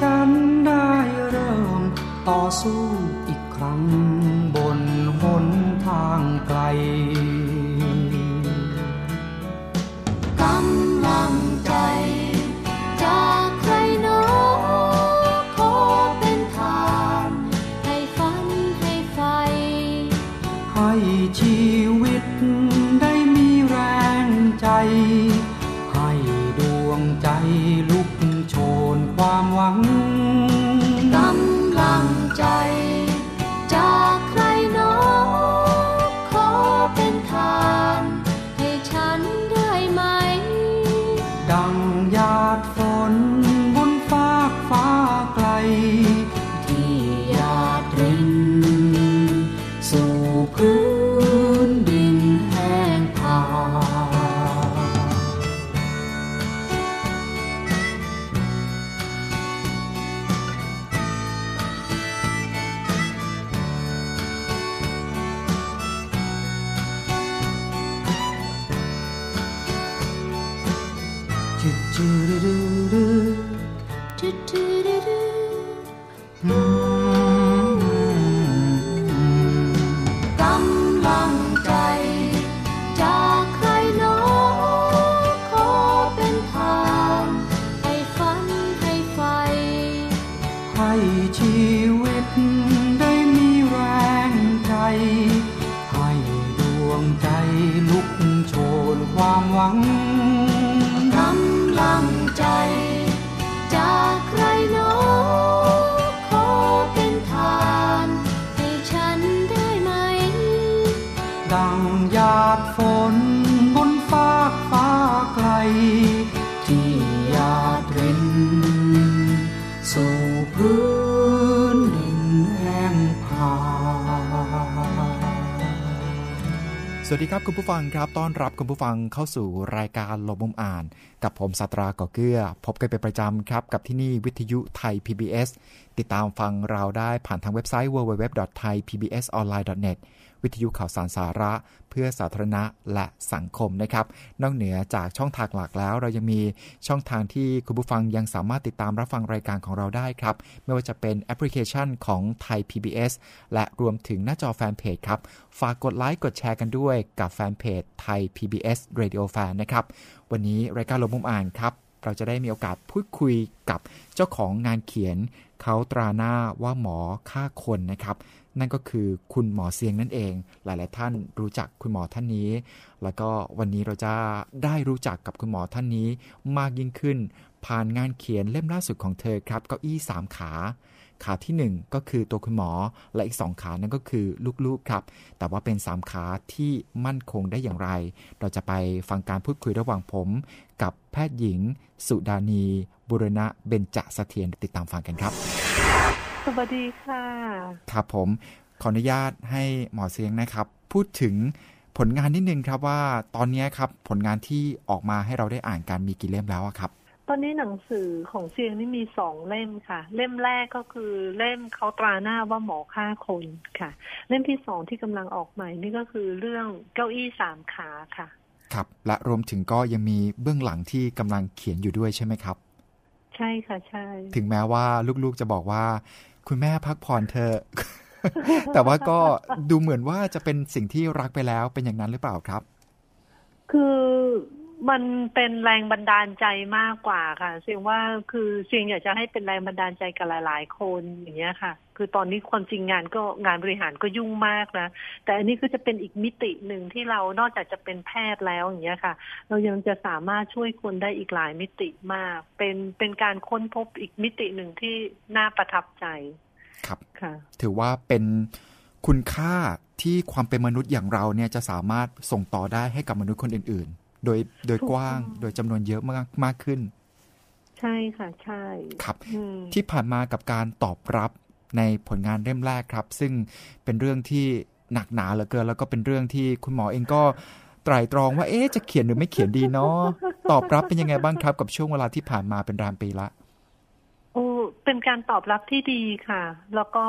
ฉันได้เริ่มต่อสู้ วัสดีครับคุณผู้ฟังครับต้อนรับคุณผู้ฟังเข้าสู่รายการลบมุมอ่าน กับผมสัตราก่อเกื้อ พบกันเป็นประจำครับ กับที่นี่วิทยุไทย PBS ติดตามฟังเราได้ผ่านทางเว็บไซต์ www.thaipbsonline.net วิทยุข่าวสารสาระ เพื่อสาธารณะและสังคมนะครับ นอกเหนือจากช่องทางหลักแล้วเรายังมีช่องทางที่คุณผู้ฟังยังสามารถติดตามรับฟังรายการของเราได้ครับ ไม่ว่าจะเป็นแอปพลิเคชันของไทย PBS และรวมถึงหน้าจอแฟนเพจครับ ฝากกดไลค์กดแชร์กันด้วยกับแฟนเพจไทย PBS Radio Fan นะครับ วันนี้รายการลงมุมอ่านครับเราจะได้มีโอกาสพูดคุยกับเจ้าของงานเขียน เขาตราหน้าว่าหมอฆ่าคนนะครับ นั่นก็คือคุณหมอเซียงนั่นเอง หลาย ๆ ท่านรู้จักคุณหมอท่านนี้ แล้วก็วันนี้เราจะได้รู้จักกับคุณหมอท่านนี้ มากยิ่งขึ้น ผ่านงานเขียนเล่มล่าสุดของเธอครับเก้าอี้สามขาขาที่ 1 ก็คือตัวคุณหมอและอีก 2 ขานั่นก็คือลูกๆครับ แต่ว่าเป็น 3 ขาที่มั่นคงได้อย่างไร เราจะไปฟังการพูดคุยระหว่างผม กับแพทย์หญิง สุดานี บุรณะเบญจเสถียรติดตามฟังกันครับ สวัสดีค่ะ ครับผม ขออนุญาตให้หมอเสียงนะครับ พูดถึงผลงานนิดนึงครับว่าตอนนี้ครับผลงานที่ออกมาให้เราได้อ่านกันมีกี่เล่มแล้วครับ ตอนนี้หนังสือของเซียงนี่มีสองเล่มค่ะ เล่มแรกก็คือเล่มเขาตราหน้าว่าหมอฆ่าคนค่ะ เล่มที่สองที่กำลังออกใหม่นี่ก็คือเรื่องเก้าอี้สามขาค่ะ ครับและรวมถึงก็ยังมีเบื้องหลังที่กำลังเขียนอยู่ด้วยใช่ไหมครับ ใช่ค่ะใช่ ถึงแม้ว่าลูกๆจะบอกว่า คุณแม่พักผ่อนเธอแต่ว่าก็ดูเหมือนว่าจะเป็นสิ่งที่รักไปแล้วเป็นอย่างนั้นหรือเปล่าครับ คือ มันเป็นแรงบันดาลใจมากกว่าค่ะเสียงว่าคือเสียงอยากจะให้เป็นแรงบันดาลใจกับหลาย ๆ คนอย่างเงี้ยค่ะ คือตอนนี้ความจริงงานก็งานบริหารก็ยุ่งมากนะแต่อันนี้ก็จะเป็นอีกมิติหนึ่งที่เรานอกจากจะเป็นแพทย์แล้วอย่างเงี้ยค่ะ เรายังจะสามารถช่วยคนได้อีกหลายมิติมาก เป็นเป็นการค้นพบอีกมิติหนึ่งที่น่าประทับใจครับค่ะ ถือว่าเป็นคุณค่าที่ความเป็นมนุษย์อย่างเราเนี่ยจะสามารถส่งต่อได้ให้กับมนุษย์คนอื่น ๆ โดยโดยกว้างโดยจำนวนเยอะมากมากขึ้น ใช่ค่ะ ใช่ครับอืมที่ผ่านมากับการตอบรับในผลงานเล่มแรกครับ ซึ่งเป็นเรื่องที่หนักหนาเหลือเกิน แล้วก็เป็นเรื่องที่คุณหมอเองก็ไตร่ตรองว่าเอ๊ะจะเขียนหรือไม่เขียนดีเนาะตอบรับเป็นยังไงบ้างครับกับช่วงเวลาที่ผ่านมาเป็นรามปีละโอ้เป็นการตอบรับที่ดีค่ะ แล้วก็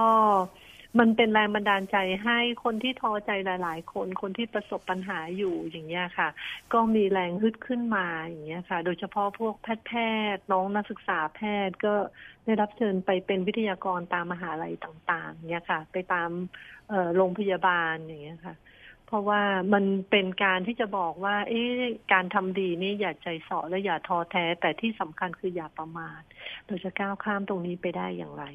มันเป็นแรงบันดาลใจให้คนที่ท้อใจหลาย ๆ คน คนที่ประสบปัญหาอยู่อย่างเงี้ยค่ะ ก็มีแรงฮึดขึ้นมาอย่างเงี้ยค่ะ โดยเฉพาะพวกแพทย์แพทย์น้องนักศึกษาแพทย์ก็ได้รับเชิญไปเป็นวิทยากรตามมหาลัยต่างๆเนี่ยค่ะ ไปตามโรงพยาบาลอย่างเงี้ยค่ะ เพราะว่ามันเป็นการที่จะบอกว่า เอ๊ะการทำดีนี่อย่าใจเสาะและอย่าท้อแท้แต่ที่สำคัญคืออย่าประมาทเราจะก้าวข้ามตรงนี้ไปได้อย่างไร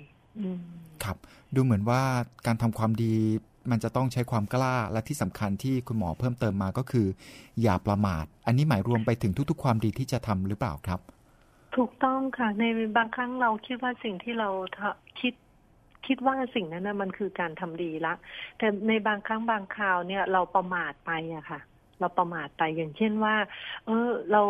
ครับ ดูเหมือนว่าการทำความดีมันจะต้องใช้ความกล้าและที่สำคัญที่คุณหมอเพิ่มเติมมาก็คือ อย่าประมาท อันนี้หมายรวมไปถึงทุกๆ ความดีที่จะทำหรือเปล่าครับ ถูกต้องค่ะในบางครั้งเราคิดว่าสิ่งที่เราทำคิดคิดว่าสิ่งนั้นนะมันคือการทำดีละ แต่ในบางครั้งบางคราวเนี่ยเราประมาทไปอะค่ะ เราประมาทไปอย่างเช่นว่า เออ เรา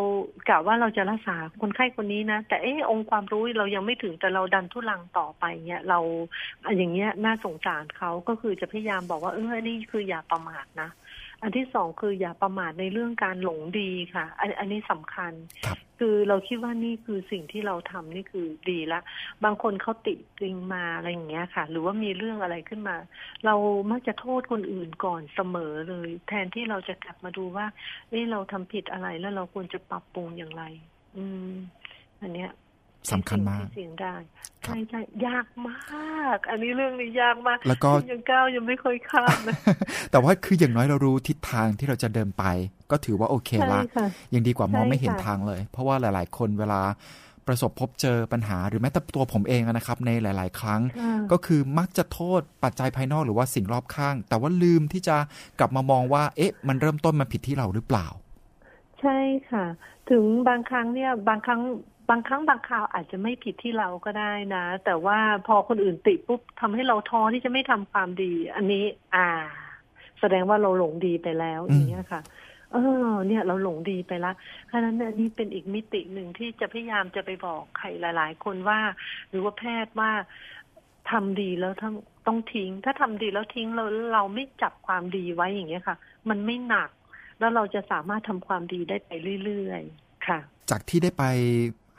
กะว่าเราจะรักษาคนไข้คนนี้นะ แต่เออองค์ความรู้เรายังไม่ถึงแต่เราดันทุลังต่อไปเนี่ยเราอย่างเงี้ยน่าสงสารเขาก็คือจะพยายามบอกว่าเอออันนี้คืออย่าประมาทนะ อันที่สองคืออย่าประมาทในเรื่องการหลงดีค่ะ อันอันนี้สำคัญครับคือเราคิดว่านี่คือสิ่งที่เราทำนี่คือดีละ บางคนเขาติติงมาอะไรอย่างเงี้ยค่ะ หรือว่ามีเรื่องอะไรขึ้นมา เรามักจะโทษคนอื่นก่อนเสมอเลย แทนที่เราจะกลับมาดูว่าเอ้เราทำผิดอะไรแล้วเราควรจะปรับปรุงอย่างไร อืม อันเนี้ย สำคัญมากเป็นสิ่งที่เสียงได้ครับใช่ใช่ยากมาก อันนี้เรื่องนี้ยากมาก แล้วก็ยังก้าวยังไม่ค่อยข้ามนะแต่ว่าคืออย่างน้อยเรารู้ทิศทางที่เราจะเดินไป ก็ถือว่าโอเคใช่ละค่ะยังดีกว่ามองใช่ไม่เห็นค่ะทางเลย เพราะว่าหลาย ๆ คนเวลาประสบพบเจอปัญหาหรือแม้แต่ตัวผมเองอะนะครับ ในหลาย ๆ ครั้งค่ะก็คือมักจะโทษปัจจัยภายนอกหรือว่าสิ่งรอบข้าง แต่ว่าลืมที่จะกลับมามองว่า เอ๊ะ มันเริ่มต้นมันผิดที่เราหรือเปล่า ใช่ค่ะ ถึงบางครั้งเนี่ยบางครั้ง บางครั้งบางคราวอาจจะไม่ผิดที่เราก็ได้นะ แต่ว่าพอคนอื่นติปุ๊บทำให้เราท้อที่จะไม่ทำความดี อันนี้ อ่า แสดงว่าเราหลงดีไปแล้วอืมอย่างเงี้ยค่ะ เออ เนี่ยเราหลงดีไปละเพราะฉะนั้นเนี่ยนี่เป็นอีกมิติหนึ่งที่จะพยายามจะไปบอกใครหลาย ๆ คนว่า หรือว่าแพทย์ว่าทำดีแล้วต้องต้องทิ้ง ถ้าทำดีแล้วทิ้งเราเราไม่จับความดีไว้อย่างเงี้ยค่ะ มันไม่หนัก แล้วเราจะสามารถทำความดีได้ไปเรื่อยๆ ค่ะ จากที่ได้ไป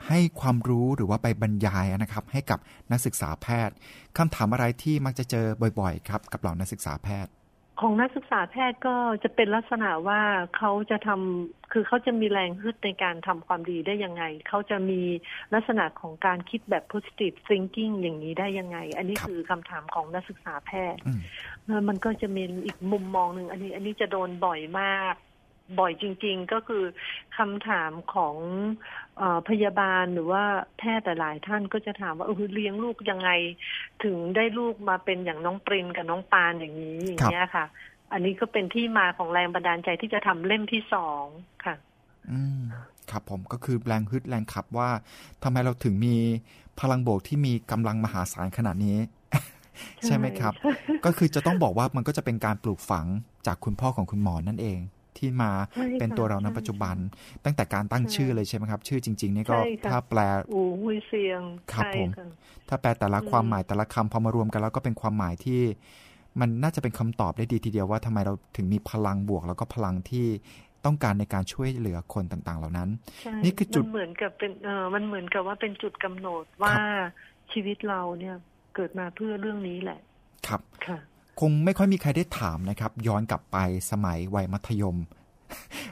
ให้ความรู้หรือว่าไปบรรยายนะครับ ให้กับนักศึกษาแพทย์คำถามอะไรที่มักจะเจอบ่อยๆ ครับ กับเหล่านักศึกษาแพทย์ ของนักศึกษาแพทย์ก็จะเป็นลักษณะว่าเขาจะทำคือเขาจะมีแรงฮึดในการทำความดีได้ยังไง เขาจะมีลักษณะของการคิดแบบ positive thinking อย่างนี้ได้ยังไง อันนี้ครับคือคำถามของนักศึกษาแพทย์อืมแล้วมันก็จะมีอีกมุมมองหนึ่งอันนี้ อันนี้จะโดนบ่อยมาก บ่อยจริง ๆ ก็คือคำถามของเออพยาบาลหรือว่าแพทย์หลายๆท่านก็จะถามว่าเออเลี้ยงลูกยังไง ถึงได้ลูกมาเป็นอย่างน้องปรินกับน้องปานอย่างนี้อย่างเงี้ยค่ะ อันนี้ก็เป็นที่มาของแรงบันดาลใจที่จะทำเล่มที่สองค่ะ อืมครับผมก็คือแรงฮึดแรงขับว่าทำไมเราถึงมีพลังบวกที่มีกำลังมหาศาลขนาดนี้ใช่ไหมครับ ก็คือจะต้องบอกว่ามันก็จะเป็นการปลูกฝังจากคุณพ่อของคุณหมอนั่นเอง ที่มาเป็นตัวเราในปัจจุบัน ตั้งแต่การตั้งชื่อเลยใช่ไหมครับ ชื่อจริง ๆ นี่ก็ถ้าแปลอูหุยเสียงครับผมถ้าแปลแต่ละความหมายแต่ละคำพอมารวมกันแล้วก็เป็นความหมายที่ มันน่าจะเป็นคำตอบได้ดีทีเดียวว่าทำไมเราถึงมีพลังบวก แล้วก็พลังที่ต้องการในการช่วยเหลือคนต่างๆ เหล่านั้น นี่คือจุดเหมือนกับเป็นเออมันเหมือนกับว่าเป็นจุดกำหนดว่าชีวิตเราเนี่ยเกิดมาเพื่อเรื่องนี้แหละ ครับค่ะ คงไม่ค่อยมีใครได้ถามนะครับ ย้อนกลับไปสมัยวัยมัธยม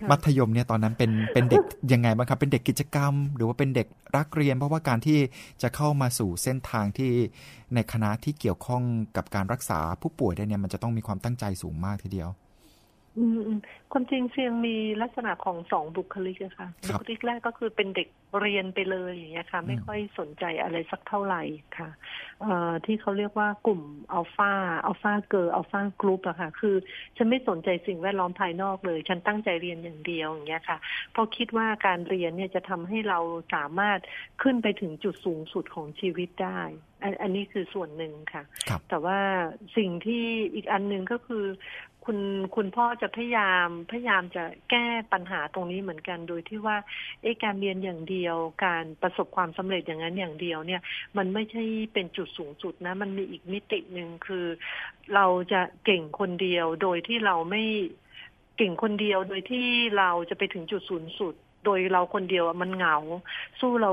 มัธยมเนี่ยตอนนั้นเป็นเป็นเด็กยังไงบ้างครับ เป็นเด็กกิจกรรม หรือว่าเป็นเด็กรักเรียน เพราะว่าการที่จะเข้ามาสู่เส้นทางที่ในคณะที่เกี่ยวข้องกับการรักษาผู้ป่วยได้เนี่ยมันจะต้องมีความตั้งใจสูงมากทีเดียว อืมความจริงเซียงมีลักษณะของสองบุคลิกอะค่ะบุคลิกแรกก็คือเป็นเด็กเรียนไปเลยอย่างเงี้ยค่ะ ไม่ค่อยสนใจอะไรสักเท่าไหร่ค่ะเอ่อที่เขาเรียกว่ากลุ่ม alpha alpha girl alpha group อะค่ะ คือฉันไม่สนใจสิ่งแวดล้อมภายนอกเลย ฉันตั้งใจเรียนอย่างเดียวอย่างเงี้ยค่ะ เพราะคิดว่าการเรียนเนี่ยจะทำให้เราสามารถขึ้นไปถึงจุดสูงสุดของชีวิตได้อันนี้คือส่วนหนึ่งค่ะแต่ว่าสิ่งที่อีกอันหนึ่งก็คือ คุณคุณพ่อจะพยายามพยายามจะแก้ปัญหาตรงนี้เหมือนกัน โดยที่ว่าเอการเรียนอย่างเดียว การประสบความสำเร็จอย่างนั้นอย่างเดียวเนี่ย มันไม่ใช่เป็นจุดสูงสุดนะ มันมีอีกมิติหนึ่งคือ เราจะเก่งคนเดียว โดยที่เราไม่เก่งคนเดียว โดยที่เราจะไปถึงจุดสูงสุดโดยเราคนเดียวมันเหงา สู้เรา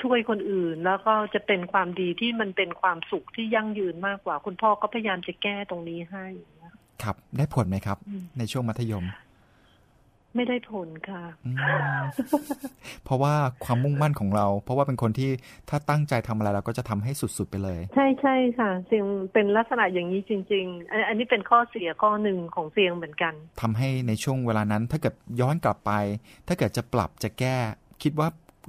ช่วยคนอื่น แล้วก็จะเป็นความดีที่มันเป็นความสุขที่ยั่งยืนมากกว่า คุณพ่อก็พยายามจะแก้ตรงนี้ให้ ครับ ได้ผลไหมครับ ในช่วงมัธยม ไม่ได้ผลค่ะ เพราะว่าความมุ่งมั่นของเรา เพราะว่าเป็นคนที่ถ้าตั้งใจทำอะไรเราก็จะทำให้สุดๆไปเลย ใช่ใช่ค่ะ เสียงเป็นลักษณะอย่างนี้จริง ๆ อันนี้เป็นข้อเสียข้อหนึ่งของเสียงเหมือนกันทำให้ในช่วงเวลานั้น ถ้าเกิดย้อนกลับไป ถ้าเกิดจะปรับจะแก้ คิดว่า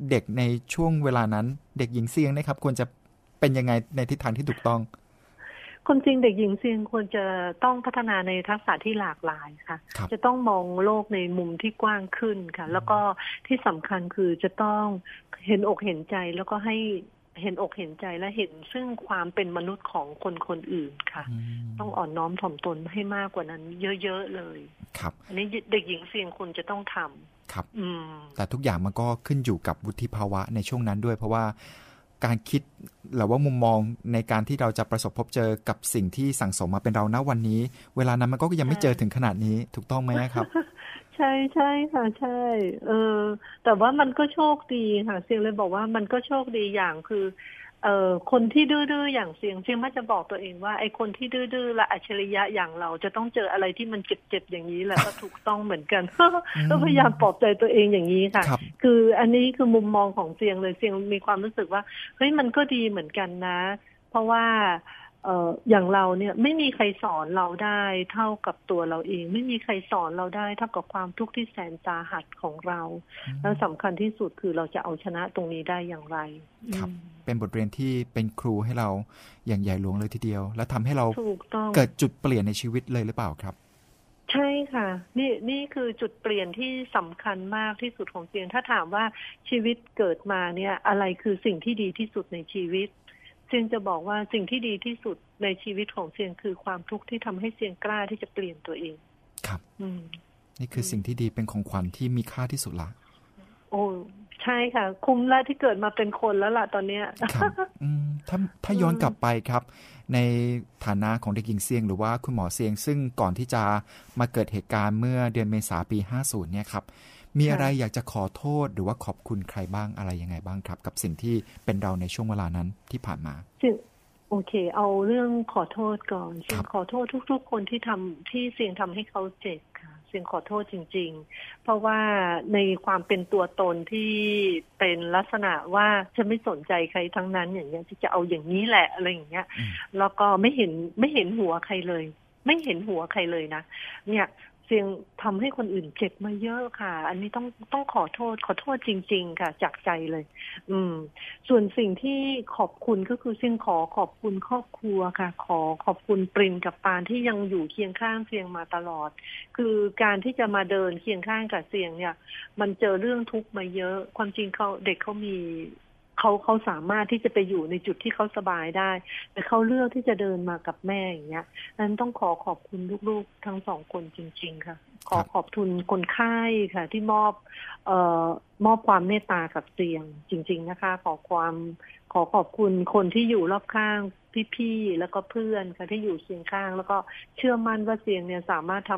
เด็กในช่วงเวลานั้น เด็กหญิงเสียงนะครับ ควรจะเป็นยังไงในทิศทางที่ถูกต้อง คนจริงเด็กหญิงเซียงควรจะต้องพัฒนาในทักษะที่หลากหลายค่ะจะต้องมองโลกในมุมที่กว้างขึ้นค่ะ แล้วก็ที่สำคัญคือจะต้องเห็นอกเห็นใจแล้วก็ให้เห็นอกเห็นใจและเห็นซึ่งความเป็นมนุษย์ของคนคนอื่นค่ะ ต้องอ่อนน้อมถ่อมตนให้มากกว่านั้น เยอะๆเลย ครับ อันนี้เด็กหญิงเสียงคุณจะต้องทำครับ อืแต่ทุกอย่างมันก็ขึ้นอยู่กับวุฒิภาวะในช่วงนั้นด้วย เพราะว่า การคิดหรือว่ามุมมองในการที่เราจะประสบพบเจอกับสิ่งที่สั่งสมมาเป็นเราณวันนี้ เวลานั้นมันก็ยังไม่เจอถึงขนาดนี้ถูกต้องไหมครับ ใช่ใช่ค่ะใช่ เออ แต่ว่ามันก็โชคดีค่ะเสียงเลยบอกว่ามันก็โชคดีอย่างคือ เอ่อคนที่ดื้อๆอย่างเสียงเสียงมักจะบอกตัวเองว่าไอ้คนที่ดื้อๆและอัจฉริยะอย่างเราจะต้องเจออะไรที่มันเจ็บๆอย่างนี้แหละก็ถูกต้องเหมือนกันก็พยายามปลอบใจตัวเองอย่างนี้ค่ะ คืออันนี้คือมุมมองของเสียงเลยเสียงมีความรู้สึกว่าเฮ้ยมันก็ดีเหมือนกันนะ เพราะว่า เอ่ออย่างเราเนี่ยไม่มีใครสอนเราได้ เท่ากับตัวเราเอง ไม่มีใครสอนเราได้ เท่ากับความทุกข์ที่แสนสาหัสของเรา แล้วสำคัญที่สุดคือเราจะเอาชนะตรงนี้ได้อย่างไรครับ เป็นบทเรียนที่เป็นครูให้เราอย่างใหญ่หลวงเลยทีเดียว และทำให้เราเกิดจุดเปลี่ยนในชีวิตเลยหรือเปล่าครับ ใช่ค่ะ นี่นี่คือจุดเปลี่ยนที่สำคัญมากที่สุดของเสียงถ้าถามว่าชีวิตเกิดมาเนี่ย อะไรคือสิ่งที่ดีที่สุดในชีวิต เซียงจะบอกว่าสิ่งที่ดีที่สุดในชีวิตของเซียงคือความทุกข์ที่ทำให้เซียงกล้าที่จะเปลี่ยนตัวเอง ครับ อืม นี่คือสิ่งที่ดีเป็นของขวัญที่มีค่าที่สุดละ โอ้ใช่ค่ะ คุ้มแล้วที่เกิดมาเป็นคนแล้วล่ะตอนเนี้ยครับอืมถ้าถ้าย้อนกลับไปครับ ในฐานะของเด็กหญิงเซียงหรือว่าคุณหมอเซียงซึ่งก่อนที่จะมาเกิดเหตุการณ์เมื่อเดือนเมษาปี 50 เนี่ยครับ มีอะไรอยากจะขอโทษหรือว่าขอบคุณใครบ้างอะไรยังไงบ้างครับ กับสิ่งที่เป็นเราในช่วงเวลานั้นที่ผ่านมาโอเค เอาเรื่องขอโทษก่อนเสียงขอโทษทุก ๆ คนที่ทำที่เสียงทำให้เขาเจ็บค่ะเสียงขอโทษจริง ๆ เพราะว่าในความเป็นตัวตนที่เป็นลักษณะว่าจะไม่สนใจใครทั้งนั้น อย่างเงี้ยที่จะเอาอย่างนี้แหละอะไรอย่างเงี้ยแล้วก็ไม่เห็นไม่เห็นหัวใครเลย ไม่เห็นหัวใครเลยนะเนี่ย เสียงทำให้คนอื่นเจ็บมาเยอะค่ะ อันนี้ต้องต้องขอโทษ ขอโทษจริง ๆ ค่ะ จากใจเลย อืม ส่วนสิ่งที่ขอบคุณก็คือเสียงขอขอบคุณครอบครัวค่ะ ขอขอบคุณปรินกับปานที่ยังอยู่เคียงข้างเสียงมาตลอด คือการที่จะมาเดินเคียงข้างกับเสียงเนี่ย มันเจอเรื่องทุกข์มาเยอะ ความจริงเขาเด็กเขามี เขาเขาสามารถที่จะไปอยู่ในจุดที่เขาสบายได้ แต่เขาเลือกที่จะเดินมากับแม่อย่างเงี้ยนั้นต้องขอขอบคุณลูกๆทั้งสองคนจริง ๆ ค่ะ ขอขอบคุณคนไข้ค่ะ ที่มอบ เอ่อมอบความเมตตากับเตียง จริง ๆนะคะ ขอความขอขอบคุณคนที่อยู่รอบข้างพี่ๆแล้วก็เพื่อนค่ะที่อยู่เคียงข้าง แล้วก็เชื่อมั่นว่าเสียงเนี่ยสามารถท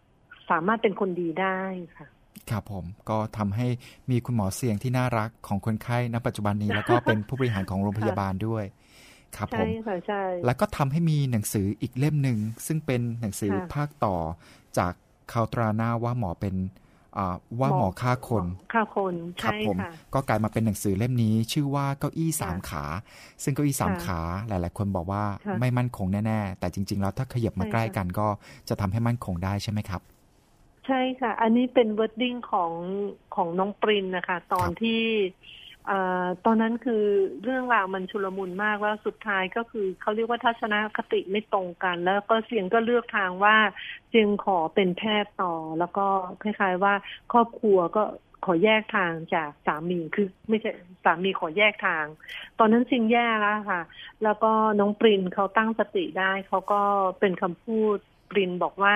ำสามารถเป็นคนดีได้ค่ะ ครับผมก็ทำให้มีคุณหมอเสียงที่น่ารักของคนไข้ณปัจจุบันนี้ แล้วก็เป็นผู้บริหารของโรงพยาบาลด้วย ครับผมใช่ใช่แล้วก็ทำให้มีหนังสืออีกเล่มหนึ่งซึ่งเป็นหนังสือภาคต่อจากเขาตราหน้าว่าหมอเป็นว่าหมอฆ่าคนฆ่าคนครับผมก็กลายมาเป็นหนังสือเล่มนี้ ชื่อว่าเก้าอี้สามขา ซึ่งเก้าอี้สามขาหลาย ๆ คนบอกว่าไม่มั่นคงแน่ ๆ แต่จริง ๆ แล้วถ้าขยับมาใกล้กันก็จะทำให้มั่นคงได้ใช่ไหมครับ ใช่ค่ะ อันนี้เป็น wording ของของน้องปรินนะคะ ตอนที่อตอนนั้นคือเรื่องราวมันชุลมุนมากว่าสุดท้ายก็คือเขาเรียกว่าทัศนคติไม่ตรงกัน แล้วก็เสียงก็เลือกทางว่าเสียงขอเป็นแพทย์ต่อ แล้วก็คล้ายๆว่าครอบครัวก็ขอแยกทางจากสามีคือไม่ใช่สามีขอแยกทาง ตอนนั้นจริงแย่แล้วค่ะ แล้วก็น้องปรินเขาตั้งสติได้เขาก็เป็นคำพูด ปรินบอกว่า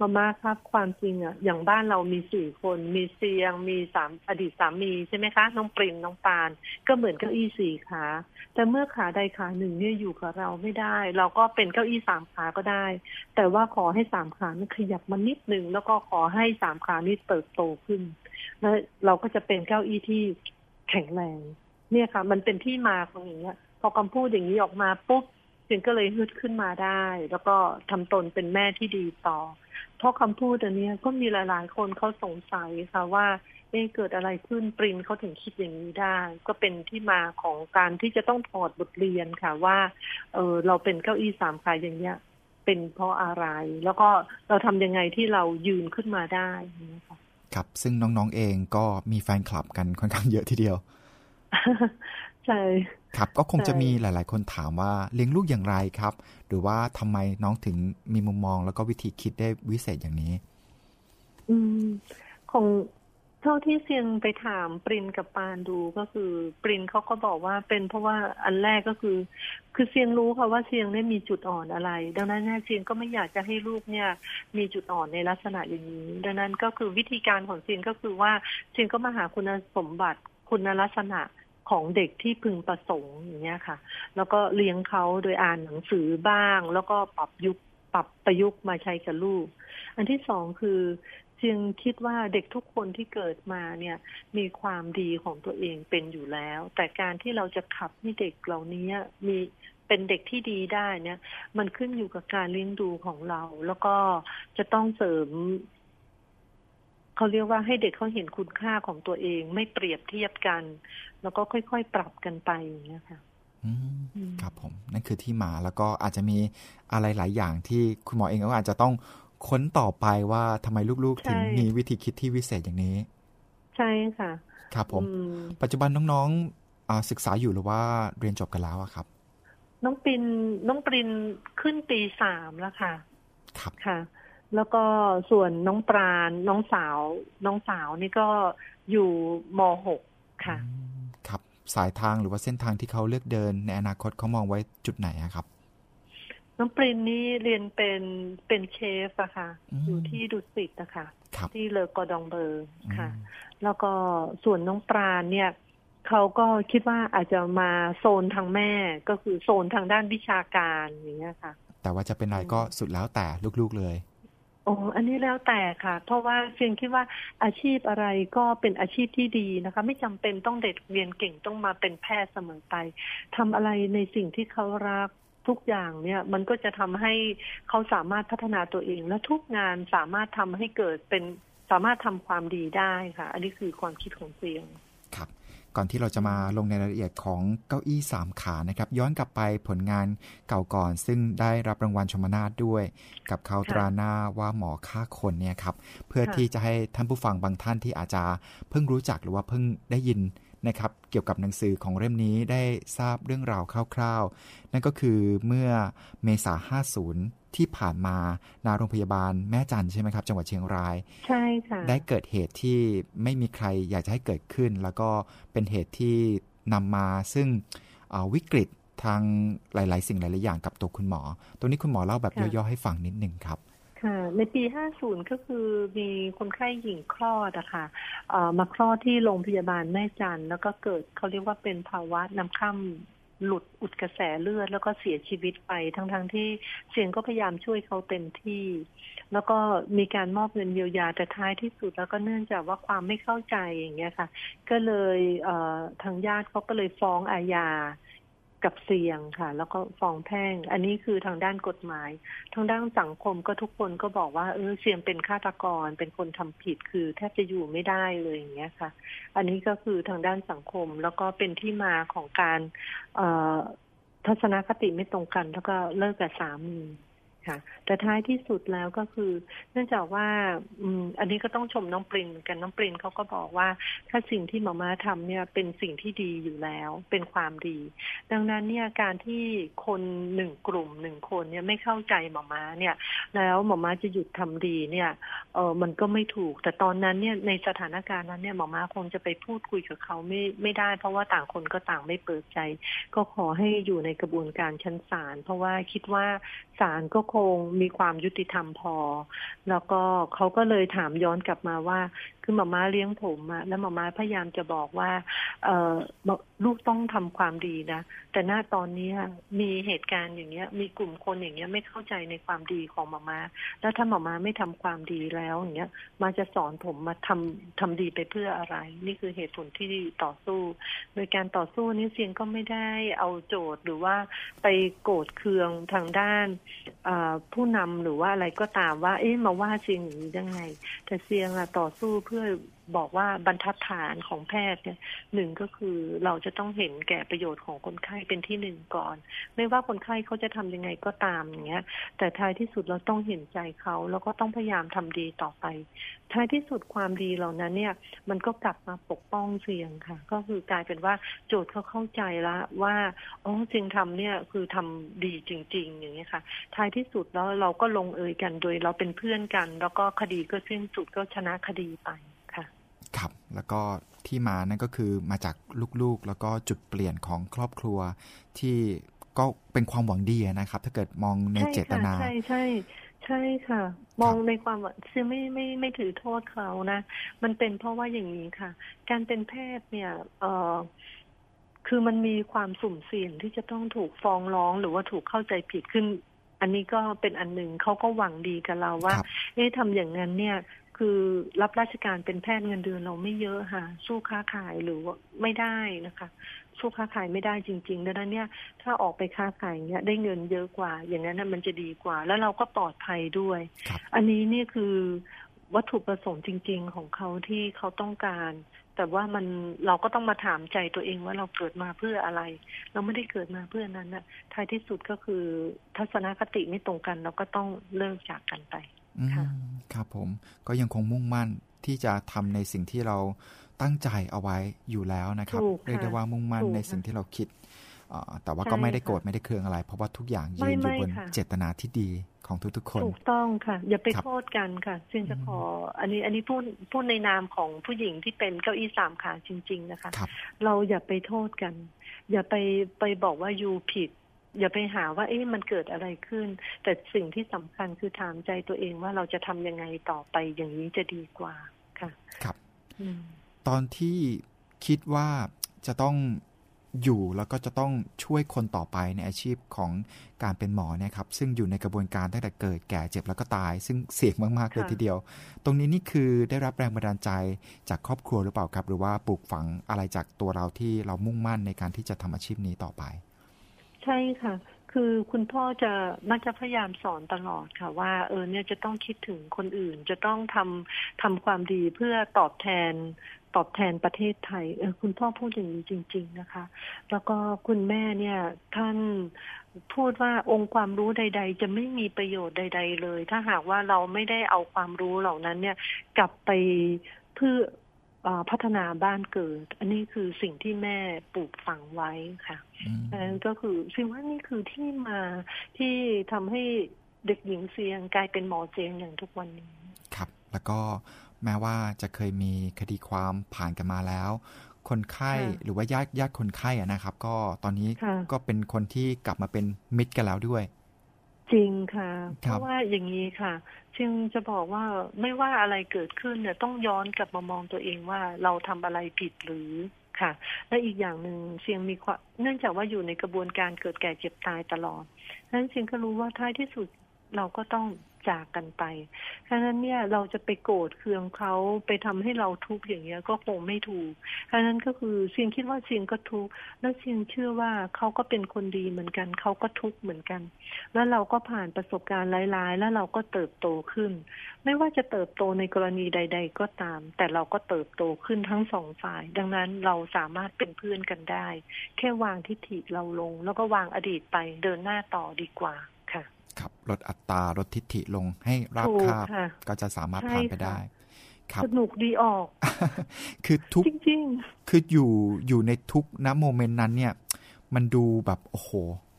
มาม่าครับความจริงอะอย่างบ้านเรามีสี่คนมีเซียง มีสามอดีตสามีใช่ไหมคะน้องปรินน้องปาน ก็เหมือนเก้าอี้สี่ขาแต่เมื่อขาใดขาหนึ่งเนี่ยอยู่กับเราไม่ได้ เราก็เป็นเก้าอี้สามขาก็ได้ แต่ว่าขอให้สามขานี่ขยับมานิดหนึ่งแล้วก็ขอให้สามขานี่เติบโตขึ้นแล้วเราก็จะเป็นเก้าอี้ที่แข็งแรง เนี่ยค่ะ มันเป็นที่มาของอย่างเงี้ยพอคำพูดอย่างนี้ออกมาปุ๊บ จึงก็เลยฮึดขึ้นมาได้ แล้วก็ทำตนเป็นแม่ที่ดีต่อ เพราะคำพูดอันนี้ก็มีหลายๆ คนเขาสงสัยค่ะว่าเอ๊เกิดอะไรขึ้นปรินเขาถึงคิดอย่างนี้ได้ ก็เป็นที่มาของการที่จะต้องถอดบทเรียนค่ะว่าเออเราเป็นเก้าอี้สามขาอย่างเนี้ย เป็นเพราะอะไร แล้วก็เราทำยังไงที่เรายืนขึ้นมาได้นะคะครับซึ่งน้องๆเองก็มีแฟนคลับกันค่อนข้างเยอะทีเดียวใช่ ครับก็คงจะมีหลาย ๆ คนถามว่าเลี้ยงลูกอย่างไรครับ หรือว่าทำไมน้องถึงมีมุมมองแล้วก็วิธีคิดได้วิเศษอย่างนี้ อืมของเท่าที่เซียงไปถามปรินกับปานดูก็คือปรินเขาก็บอกว่าเป็นเพราะว่าอันแรกก็คือ คือเซียงรู้ค่ะว่าเซียงได้มีจุดอ่อนอะไร ดังนั้นเซียงก็ไม่อยากจะให้ลูกเนี่ย มีจุดอ่อนในลักษณะอย่างนี้ ดังนั้นก็คือวิธีการของเซียงก็คือว่าเซียงก็มาหาคุณสมบัติคุณลักษณะ ของเด็กที่พึงประสงค์อย่างเงี้ยค่ะ แล้วก็เลี้ยงเขาโดยอ่านหนังสือบ้าง แล้วก็ปรับยุคปรับประยุกต์มาใช้กับลูก อันที่สองคือจึงคิดว่าเด็กทุกคนที่เกิดมาเนี่ยมีความดีของตัวเองเป็นอยู่แล้ว แต่การที่เราจะขับให้เด็กเหล่านี้มีเป็นเด็กที่ดีได้เนี่ย มันขึ้นอยู่กับการเลี้ยงดูของเรา แล้วก็จะต้องเสริม เขาเรียกว่าให้เด็กเขาเห็นคุณค่าของตัวเอง ไม่เปรียบเทียบกัน แล้วก็ค่อยๆ ปรับกันไปอย่างเงี้ยค่ะครับผม นั่นคือที่มาแล้วก็อาจจะมีอะไรหลายอย่างที่คุณหมอเองก็อาจจะต้องค้นต่อไปว่าทำไมลูกๆ ถึงมีวิธีคิดที่วิเศษอย่างนี้ ใช่ค่ะ ครับผม ปัจจุบันน้องๆศึกษาอยู่หรือว่าเรียนจบกันแล้วครับ น้องปินน้องปรินขึ้นปีสามแล้วค่ะ ครับค่ะ แล้วก็ส่วนน้องปราณน้องสาว น้องสาวนี่ก็อยู่ม .6 ค่ะ ครับสายทางหรือว่าเส้นทางที่เขาเลือกเดิน ในอนาคตเขามองไว้จุดไหนครับ น้องปรินนี่เรียนเป็นเป็นเชฟอะค่ะ อยู่ที่ดุสิตนะคะที่เลอกอดองเบอร์ค่ะ แล้วก็ส่วนน้องปราณเนี่ยเขาก็คิดว่าอาจจะมาโซนทางแม่ก็คือโซนทางด้านวิชาการอย่างเงี้ยค่ะ แต่ว่าจะเป็นอะไรก็สุดแล้วแต่ลูกๆเลย โอ้อันนี้แล้วแต่ค่ะ เพราะว่าเพียงคิดว่าอาชีพอะไรก็เป็นอาชีพที่ดีนะคะ ไม่จำเป็นต้องเด็กเรียนเก่งต้องมาเป็นแพทย์เสมอไปทำอะไรในสิ่งที่เขารักทุกอย่างเนี่ยมันก็จะทำให้เขาสามารถพัฒนาตัวเอง และทุกงานสามารถทำให้เกิดเป็นสามารถทำความดีได้ค่ะ อันนี้คือความคิดของเสียงครับ ก่อนที่เราจะมาลงในรายละเอียดของเก้าอี้สามขานะครับ ย้อนกลับไปผลงานเก่าก่อน ซึ่งได้รับรางวัลชมนาทด้วย กับเขาตราหน้าว่าหมอฆ่าคนเนี่ยครับ เพื่อที่จะให้ท่านผู้ฟังบางท่านที่อาจจะเพิ่งรู้จักหรือว่าเพิ่งได้ยินนะครับ เกี่ยวกับหนังสือของเล่มนี้ได้ทราบเรื่องราวคร่าว ๆ นั่นก็คือเมื่อเมษา50 ที่ผ่านมานาโรงพยาบาลแม่จันใช่ไหมครับ จังหวัดเชียงราย ใช่ค่ะ ได้เกิดเหตุที่ไม่มีใครอยากจะให้เกิดขึ้น แล้วก็เป็นเหตุที่นำมาซึ่งวิกฤตทางหลาย ๆ สิ่งหลาย ๆ อย่างกับตัวคุณหมอ ตรงนี้คุณหมอเล่าแบบย่อ ๆ ให้ฟังนิดหนึ่งครับค่ะในปี 50 ก็คือมีคนไข้หญิงคลอดอะค่ะมาคลอดที่โรงพยาบาลแม่จันแล้วก็เกิดเขาเรียกว่าเป็นภาวะน้ำข้าม หลุดอุดกระแสเลือด แล้วก็เสียชีวิตไป ทั้งๆทที่เสียงก็พยายามช่วยเขาเต็มที่ แล้วก็มีการมอบเงินเยียวยาแต่ท้ายที่สุดแล้วก็เนื่องจากว่าความไม่เข้าใจอย่างเงี้ยค่ะ ก็เลยเทางญาติเขาก็เลยฟ้องอาญา กับเสี่ยงค่ะ แล้วก็ฟ้องแพ่ง อันนี้คือทางด้านกฎหมาย ทางด้านสังคมก็ทุกคนก็บอกว่าเออเสี่ยงเป็นฆาตกรเป็นคนทำผิดคือแทบจะอยู่ไม่ได้เลยอย่างเงี้ยค่ะ อันนี้ก็คือทางด้านสังคมแล้วก็เป็นที่มาของการทัศนคติไม่ตรงกัน แล้วก็เลิกกับสามี ค่ะ แต่ท้ายที่สุดแล้วก็คือ เนื่องจากว่าอืมอันนี้ก็ต้องชมน้องปรินกันน้องปรินเขาก็บอกว่า ถ้าสิ่งที่หมอมาทำเนี่ยเป็นสิ่งที่ดีอยู่แล้ว เป็นความดี ดังนั้นเนี่ยการที่คนหนึ่งกลุ่มหนึ่งคนเนี่ยไม่เข้าใจหมอมาเนี่ย แล้วหมอมาจะหยุดทำดีเนี่ยเออมันก็ไม่ถูก แต่ตอนนั้นเนี่ยในสถานการณ์นั้นเนี่ยหมอมาคงจะไปพูดคุยกับเขาไม่ไม่ได้ เพราะว่าต่างคนก็ต่างไม่เปิดใจ ก็ขอให้อยู่ในกระบวนการชั้นศาลเพราะว่าคิดว่าศาลก็คงมีความยุติธรรมพอ แล้วก็เขาก็เลยถามย้อนกลับมาว่า คือหมามาเลี้ยงผมอะแล้วหมามาพยายามจะบอกว่า เออลูกต้องทำความดีนะ แต่หน้าตอนนี้มีเหตุการณ์อย่างเงี้ย มีกลุ่มคนอย่างเงี้ยไม่เข้าใจในความดีของหมามาแล้วถ้าหมามาไม่ทำความดีแล้วอย่างเงี้ยมาจะสอนผมมาทำทำดีไปเพื่ออะไร นี่คือเหตุผลที่ต่อสู้ โดยการต่อสู้นี้เสียงก็ไม่ได้เอาโจทย์หรือว่าไปโกรธเคืองทางด้านผู้นำหรือว่าอะไรก็ตามว่า เอ๊ะมาว่าเซียงอย่างนี้ยังไง แต่เซียงอะต่อสู้เพื่อ บอกว่าบรรทัดฐานของแพทย์เนี่ยหนึ่งก็คือเราจะต้องเห็นแก่ประโยชน์ของคนไข้เป็นที่หนึ่งก่อน ไม่ว่าคนไข้เขาจะทำยังไงก็ตามอย่างเงี้ย แต่ท้ายที่สุดเราต้องเห็นใจเขาแล้วก็ต้องพยายามทำดีต่อไปท้ายที่สุดความดีเหล่านั้นเนี่ย มันก็กลับมาปกป้องเสียงค่ะ ก็คือกลายเป็นว่าโจทย์เขาเข้าใจละว่าอ๋อจริงทำเนี่ยคือทำดีจริง ๆ อย่างเงี้ยค่ะท้ายที่สุดแล้วเราก็ลงเอยกันโดยเราเป็นเพื่อนกัน แล้วก็คดีก็สิ้นสุดก็ชนะคดีไป ครับ แล้วก็ที่มานั่นก็คือมาจากลูกๆ แล้วก็จุดเปลี่ยนของครอบครัวที่ก็เป็นความหวังดีนะครับ ถ้าเกิดมองในเจตนา ใช่ใช่ใช่ค่ะ มองในความว่าคือไม่ไม่ไม่ถือโทษเขานะ มันเป็นเพราะว่าอย่างนี้ค่ะ การเป็นแพทย์เนี่ย เออคือมันมีความสุ่มเสี่ยงที่จะต้องถูกฟ้องร้องหรือว่าถูกเข้าใจผิดขึ้น อันนี้ก็เป็นอันหนึ่งเขาก็หวังดีกับเราว่า เอ๊ะทำอย่างนั้นเนี่ย คือรับราชการเป็นแพทย์เงินเดือนเราไม่เยอะค่ะ สู้ค้าขายหรือว่าไม่ได้นะคะ สู้ค้าขายไม่ได้จริงๆดังนั้นเนี่ยถ้าออกไปค้าขายเนี่ยได้เงินเยอะกว่า อย่างนั้นมันจะดีกว่า แล้วเราก็ปลอดภัยด้วย อันนี้นี่คือวัตถุประสงค์จริง ๆ ของเขาที่เขาต้องการ แต่ว่ามันเราก็ต้องมาถามใจตัวเองว่าเราเกิดมาเพื่ออะไร เราไม่ได้เกิดมาเพื่อนั้นนะท้ายที่สุดก็คือทัศนคติไม่ตรงกันเราก็ต้องเลิกจากกันไป ครับผมก็ยังคงมุ่งมั่นที่จะทำในสิ่งที่เราตั้งใจเอาไว้อยู่แล้วนะครับเรียกได้ว่ามุ่งมั่นในสิ่งที่เราคิดแต่ว่าก็ไม่ได้โกรธไม่ได้เคืองอะไร เพราะว่าทุกอย่างยืนอยู่บนเจตนาที่ดีของทุกๆคน ถูกต้องค่ะ อย่าไปโทษกันค่ะซึ่งจะขอ อันนี้อันนี้พูดพูดในนามของผู้หญิงที่เป็นเก้าอี้สามขาจริง ๆ นะคะ เราอย่าไปโทษกัน อย่าไปไปบอกว่ายูผิด อย่าไปหาว่าเอ๊ะมันเกิดอะไรขึ้น แต่สิ่งที่สำคัญคือถามใจตัวเองว่าเราจะทำยังไงต่อไปอย่างนี้จะดีกว่าค่ะ ครับตอนที่คิดว่าจะต้องอยู่แล้วก็จะต้องช่วยคนต่อไปในอาชีพของการเป็นหมอเนี่ยครับ ซึ่งอยู่ในกระบวนการตั้งแต่เกิดแก่เจ็บแล้วก็ตาย ซึ่งเสี่ยงมากๆเลยทีเดียว ตรงนี้นี่คือได้รับแรงบันดาลใจจากครอบครัวหรือเปล่าครับ หรือว่าปลูกฝังอะไรจากตัวเราที่เรามุ่งมั่นในการที่จะทำอาชีพนี้ต่อไป ใช่ค่ะ คือคุณพ่อจะมักจะพยายามสอนตลอดค่ะ ว่า เออเนี่ยจะต้องคิดถึงคนอื่น จะต้องทำทำความดีเพื่อตอบแทนตอบแทนประเทศไทย เออคุณพ่อพูดอย่างนี้จริง ๆนะคะ แล้วก็คุณแม่เนี่ยท่านพูดว่าองค์ความรู้ใด ๆ จะไม่มีประโยชน์ใด ๆ เลย ถ้าหากว่าเราไม่ได้เอาความรู้เหล่านั้นเนี่ย กลับไปเพื่อ พัฒนาบ้านเกิด อันนี้คือสิ่งที่แม่ปลูกฝังไว้ค่ะดังนั้นก็คือสิ่งว่านี่คือที่มาที่ทำให้เด็กหญิงเสียงกลายเป็นหมอเสียงอย่างทุกวันนี้ ครับ แล้วก็แม้ว่าจะเคยมีคดีความผ่านกันมาแล้ว คนไข้หรือว่าญาติญาติคนไข้นะครับ ก็ตอนนี้ก็เป็นคนที่กลับมาเป็นมิตรกันแล้วด้วย จริงค่ะ เพราะว่าอย่างนี้ค่ะ จึงจะบอกว่าไม่ว่าอะไรเกิดขึ้นเนี่ยต้องย้อนกลับมามองตัวเองว่าเราทำอะไรผิดหรือค่ะ และอีกอย่างหนึ่งเสียงมีความเนื่องจากว่าอยู่ในกระบวนการเกิดแก่เจ็บตายตลอดดังนั้นเสียงก็รู้ว่าท้ายที่สุดเราก็ต้อง จากกันไปฉะนั้นเนี่ยเราจะไปโกรธเคืองเขาไปทำให้เราทุกข์อย่างเงี้ยก็คงไม่ถูกฉะนั้นก็คือเสียงคิดว่าเสียงก็ทุกข์แล้วเสียงเชื่อว่าเขาก็เป็นคนดีเหมือนกันเขาก็ทุกข์เหมือนกัน แล้วเราก็ผ่านประสบการณ์หลายๆ แล้วเราก็เติบโตขึ้น ไม่ว่าจะเติบโตในกรณีใด ๆ ก็ตาม แต่เราก็เติบโตขึ้นทั้งสองฝ่าย ดังนั้นเราสามารถเป็นเพื่อนกันได้ แค่วางทิฐิเราลง แล้วก็วางอดีตไปเดินหน้าต่อดีกว่า ครับลดอัตราลดทิฐิลงให้ราบคาบก็จะสามารถผ่านไปได้ครับสนุกดีออก คือทุกจริงคืออยู่อยู่ในทุกณโมเมนต์นั้นเนี่ย มันดูแบบโอ้โห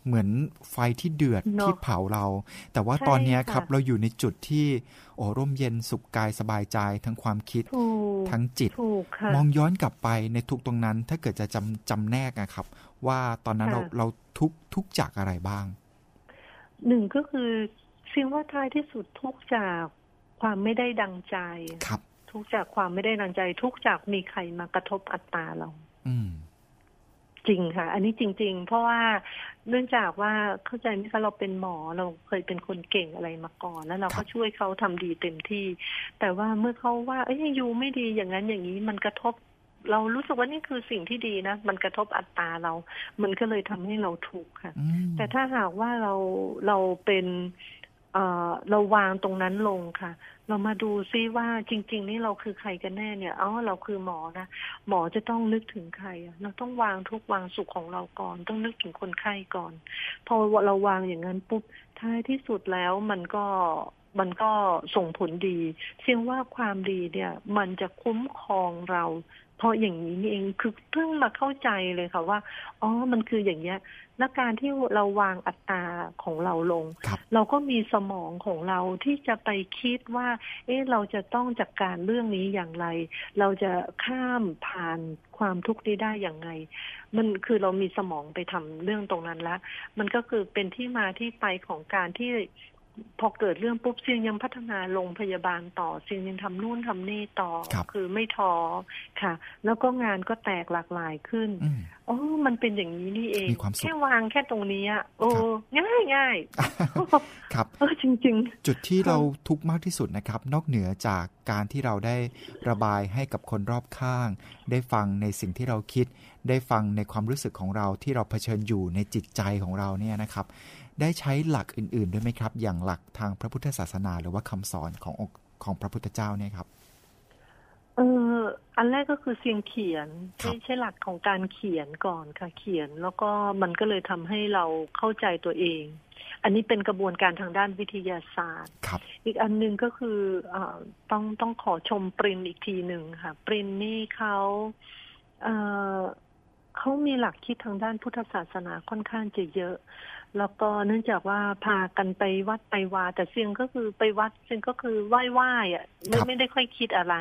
เหมือนไฟที่เดือดที่เผาเรา แต่ว่าตอนนี้ครับ เราอยู่ในจุดที่โอ้ร่มเย็นสุขกายสบายใจทั้งความคิด ทั้งจิต มองย้อนกลับไปในทุกตรงนั้น ถ้าเกิดจะจำจำแนกนะครับ ว่าตอนนั้นเราเราทุกทุกจากอะไรบ้าง หนึ่งก็คือสิ่งว่าท้ายที่สุดทุกจากความไม่ได้ดังใจครับ ทุกจากความไม่ได้ดังใจ ทุกจากมีใครมากระทบอัตตาเรา อืมจริงค่ะ อันนี้จริง ๆ เพราะว่าเนื่องจากว่าเข้าใจไหมคะเราเป็นหมอเราเคยเป็นคนเก่งอะไรมาก่อน แล้วเราก็ช่วยเขาทำดีเต็มที่ แต่ว่าเมื่อเขาว่า เอ้ยยูไม่ดีอย่างนั้นอย่างนี้มันกระทบ เรารู้สึกว่านี่คือสิ่งที่ดีนะ มันกระทบอัตราเรา มันก็เลยทำให้เราถูกค่ะ แต่ถ้าหากว่าเราเราเป็นเอ่อเราวางตรงนั้นลงค่ะ เรามาดูซิว่าจริง ๆ นี่เราคือใครกันแน่เนี่ย เอ้าเราคือหมอนะ หมอจะต้องนึกถึงใครอะเราต้องวางทุกวางสุขของเราก่อน ต้องนึกถึงคนไข้ก่อน พอเราวางอย่างนั้นปุ๊บ ท้ายที่สุดแล้วมันก็มันก็ส่งผลดีเพียงว่าความดีเนี่ย มันจะคุ้มครองเรา พราะอย่างนี้นี่เองคือเพิ่งมาเข้าใจเลยค่ะว่าอ๋อมันคืออย่างเนี้ยและการที่เราวางอัตราของเราลงเราก็มีสมองของเราที่จะไปคิดว่า เอ๊ะเราจะต้องจัดกการเรื่องนี้อย่างไร เราจะข้ามผ่านความทุกข์นี้ได้อย่างไง มันคือเรามีสมองไปทำเรื่องตรงนั้นแล้วมันก็คือเป็นที่มาที่ไปของการที่ พอเกิดเรื่องปุ๊บเซียงยังพัฒนาโรงพยาบาลต่อเซียงยังทำนู่นทำนี่ต่อคคือไม่ท้อค่ะ แล้วก็งานก็แตกหลากหลายขึ้นอ๋อมันเป็นอย่างนี้นี่เองแค่วางแค่ตรงนี้อะโอ้ง่ายง่ายครับเออจริง ๆ จุดที่เราทุกข์มากที่สุดนะครับ นอกเหนือจากการที่เราได้ระบายให้กับคนรอบข้าง ได้ฟังในสิ่งที่เราคิด ได้ฟังในความรู้สึกของเราที่เราเผชิญอยู่ในจิตใจของเราเนี่ยนะครับ ได้ใช้หลักอื่นๆด้วยไหมครับ อย่างหลักทางพระพุทธศาสนา หรือว่าคำสอนของของพระพุทธเจ้าเนี่ยครับเอออันแรกก็คือเสียงเขียนใช้ใช้หลักของการเขียนก่อนค่ะเขียน แล้วก็มันก็เลยทำให้เราเข้าใจตัวเอง อันนี้เป็นกระบวนการทางด้านวิทยาศาสตร์ อีกอันหนึ่งก็คืออต้องต้องขอชมปรินอีกทีหนึ่งค่ะ ปรินนี่เขาเขามีหลักคิดทางด้านพุทธศาสนาค่อนข้างจะเยอะ แล้วก็เนื่องจากว่าพากันไปวัดไปวา แต่เสียงก็คือไปวัดเสียงก็คือไหว้ไหว้อะไม่ไม่ได้ค่อยคิดอะไร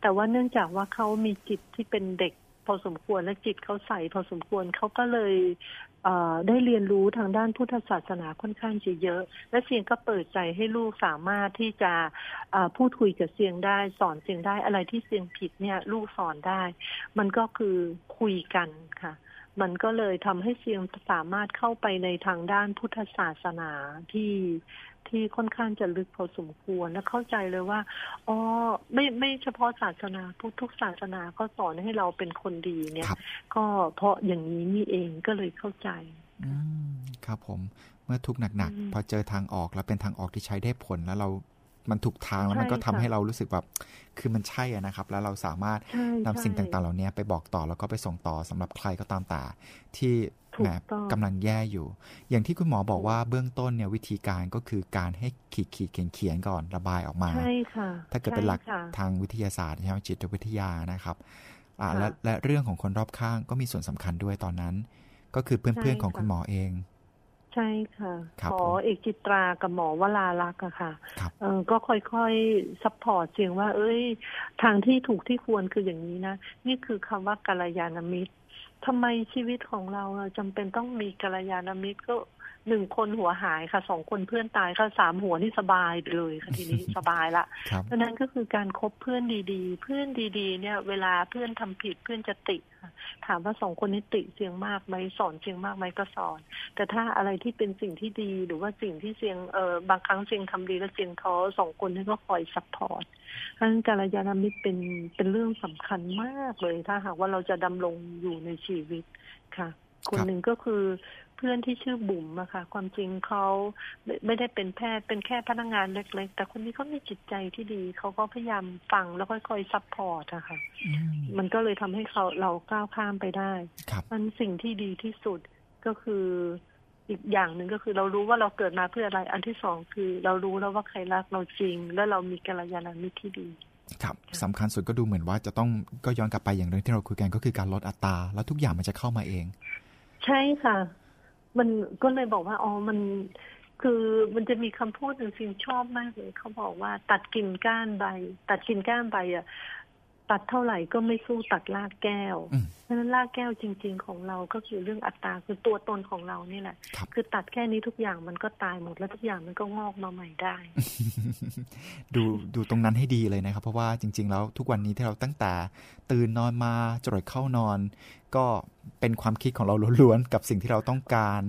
แต่ว่าเนื่องจากว่าเขามีจิตที่เป็นเด็กพอสมควรและจิตเขาใสพอสมควรเขาก็เลยได้เรียนรู้ทางด้านพุทธศาสนาค่อนข้างจะเยอะ และเสียงก็เปิดใจให้ลูกสามารถที่จะพูดคุยกับเสียงได้ สอนเสียงได้อะไรที่เสียงผิดเนี่ย ลูกสอนได้ มันก็คือคุยกันค่ะ มันก็เลยทำให้เซียงสามารถเข้าไปในทางด้านพุทธศาสนาที่ที่ค่อนข้างจะลึกพอสมควรและเข้าใจเลยว่าอ๋อไม่ไม่เฉพาะศาสนาพุทธทุกศาสนาก็สอนให้เราเป็นคนดีเนี่ย ก็เพราะอย่างนี้นี่เองก็เลยเข้าใจอืมครับผมเมื่อทุกข์หนักๆพอเจอทางออกแล้วเป็นทางออกที่ใช้ได้ผลแล้วเรา มันถูกทางแล้วมันก็ทำให้เรารู้สึกแบบคือมันใช่นะครับ แล้วเราสามารถนำสิ่งต่างๆ เหล่านี้ไปบอกต่อแล้วก็ไปส่งต่อสำหรับใครก็ตามแต่ที่แหมกำลังแย่อยู่ อย่างที่คุณหมอบอกว่าเบื้องต้นเนี่ยวิธีการก็คือการให้ขีดขีดเขียนเขียนก่อนระบายออกมาใช่ค่ะถ้าเกิดเป็นหลักทางวิทยาศาสตร์ใช่ไหมจิตวิทยานะครับอ่าและและเรื่องของคนรอบข้างก็มีส่วนสำคัญด้วยตอนนั้น ก็คือเพื่อนๆของคุณหมอเอง ใช่ค่ะขอเอกจิตรากับหมอวลาลักษ์อะค่ะเออก็ค่อยๆ support เสียงว่า เอ้ย ทางที่ถูกที่ควรคืออย่างนี้นะ นี่คือคำว่ากัลยาณมิตรทำไมชีวิตของเราจำเป็นต้องมีกัลยาณมิตรก็ หนึ่งคนหัวหายค่ะสองคนเพื่อนตายค่ะสามหัวนี่สบายเลยค่ะทีนี้สบายละเพราะนั้นก็คือการคบเพื่อนดีๆ เพื่อนดีๆ เนี่ย เวลาเพื่อนทำผิดเพื่อนจะติค่ะถามว่าสองคนนี้ติเสียงมากไหมสอนเสียงมากไหมก็สอน แต่ถ้าอะไรที่เป็นสิ่งที่ดีหรือว่าสิ่งที่เสียงเออบางครั้งเสียงทำดีแล้วเสียงท้อสองคนนี้ก็คอย support เพราะนั้นกัลยาณมิตรเป็นเป็นเรื่องสำคัญมากเลย ถ้าหากว่าเราจะดำรงอยู่ในชีวิตค่ะ คนหนึ่งก็คือ เพื่อนที่ชื่อบุ๋มอะค่ะ ความจริงเขาไม่ได้เป็นแพทย์เป็นแค่พนักงานเล็ก ๆ แต่คนนี้เขามีจิตใจที่ดี เขาก็พยายามฟังแล้วค่อยๆ support อะค่ะ มันก็เลยทำให้เขาเราก้าวข้ามไปได้ มันสิ่งที่ดีที่สุดก็คืออีกอย่างหนึ่งก็คือเรารู้ว่าเราเกิดมาเพื่ออะไร อันที่สองคือเรารู้แล้วว่าใครรักเราจริง และเรามีกัลยาณมิตรที่ดี ครับสำคัญสุดก็ดูเหมือนว่าจะต้องก็ย้อนกลับไปอย่างเรื่องที่เราคุยกันก็คือการลดอัตราแล้วทุกอย่างมันจะเข้ามาเอง ใช่ค่ะ มันก็เลยบอกว่าอ๋อมันคือมันจะมีคำพูดหนึ่งสิ่งชอบมากเลยเขาบอกว่าตัดกิ่งก้านใบ ตัดกิ่งก้านใบอะ ตัดเท่าไหร่ก็ไม่สู้ตัดรากแก้ว เพราะฉะนั้นรากแก้วจริง ๆ ของเราก็คือเรื่องอัตราคือตัวตนของเรานี่แหละ คือตัดแค่นี้ทุกอย่างมันก็ตายหมดแล้วทุกอย่างมันก็งอกมาใหม่ได้ ดูดูตรงนั้นให้ดีเลยนะครับ เพราะว่าจริง ๆ แล้วทุกวันนี้ที่เราตั้งแต่ ตื่นนอนมาจรดเข้านอน ก็เป็นความคิดของเราล้วนๆกับสิ่งที่เราต้องการ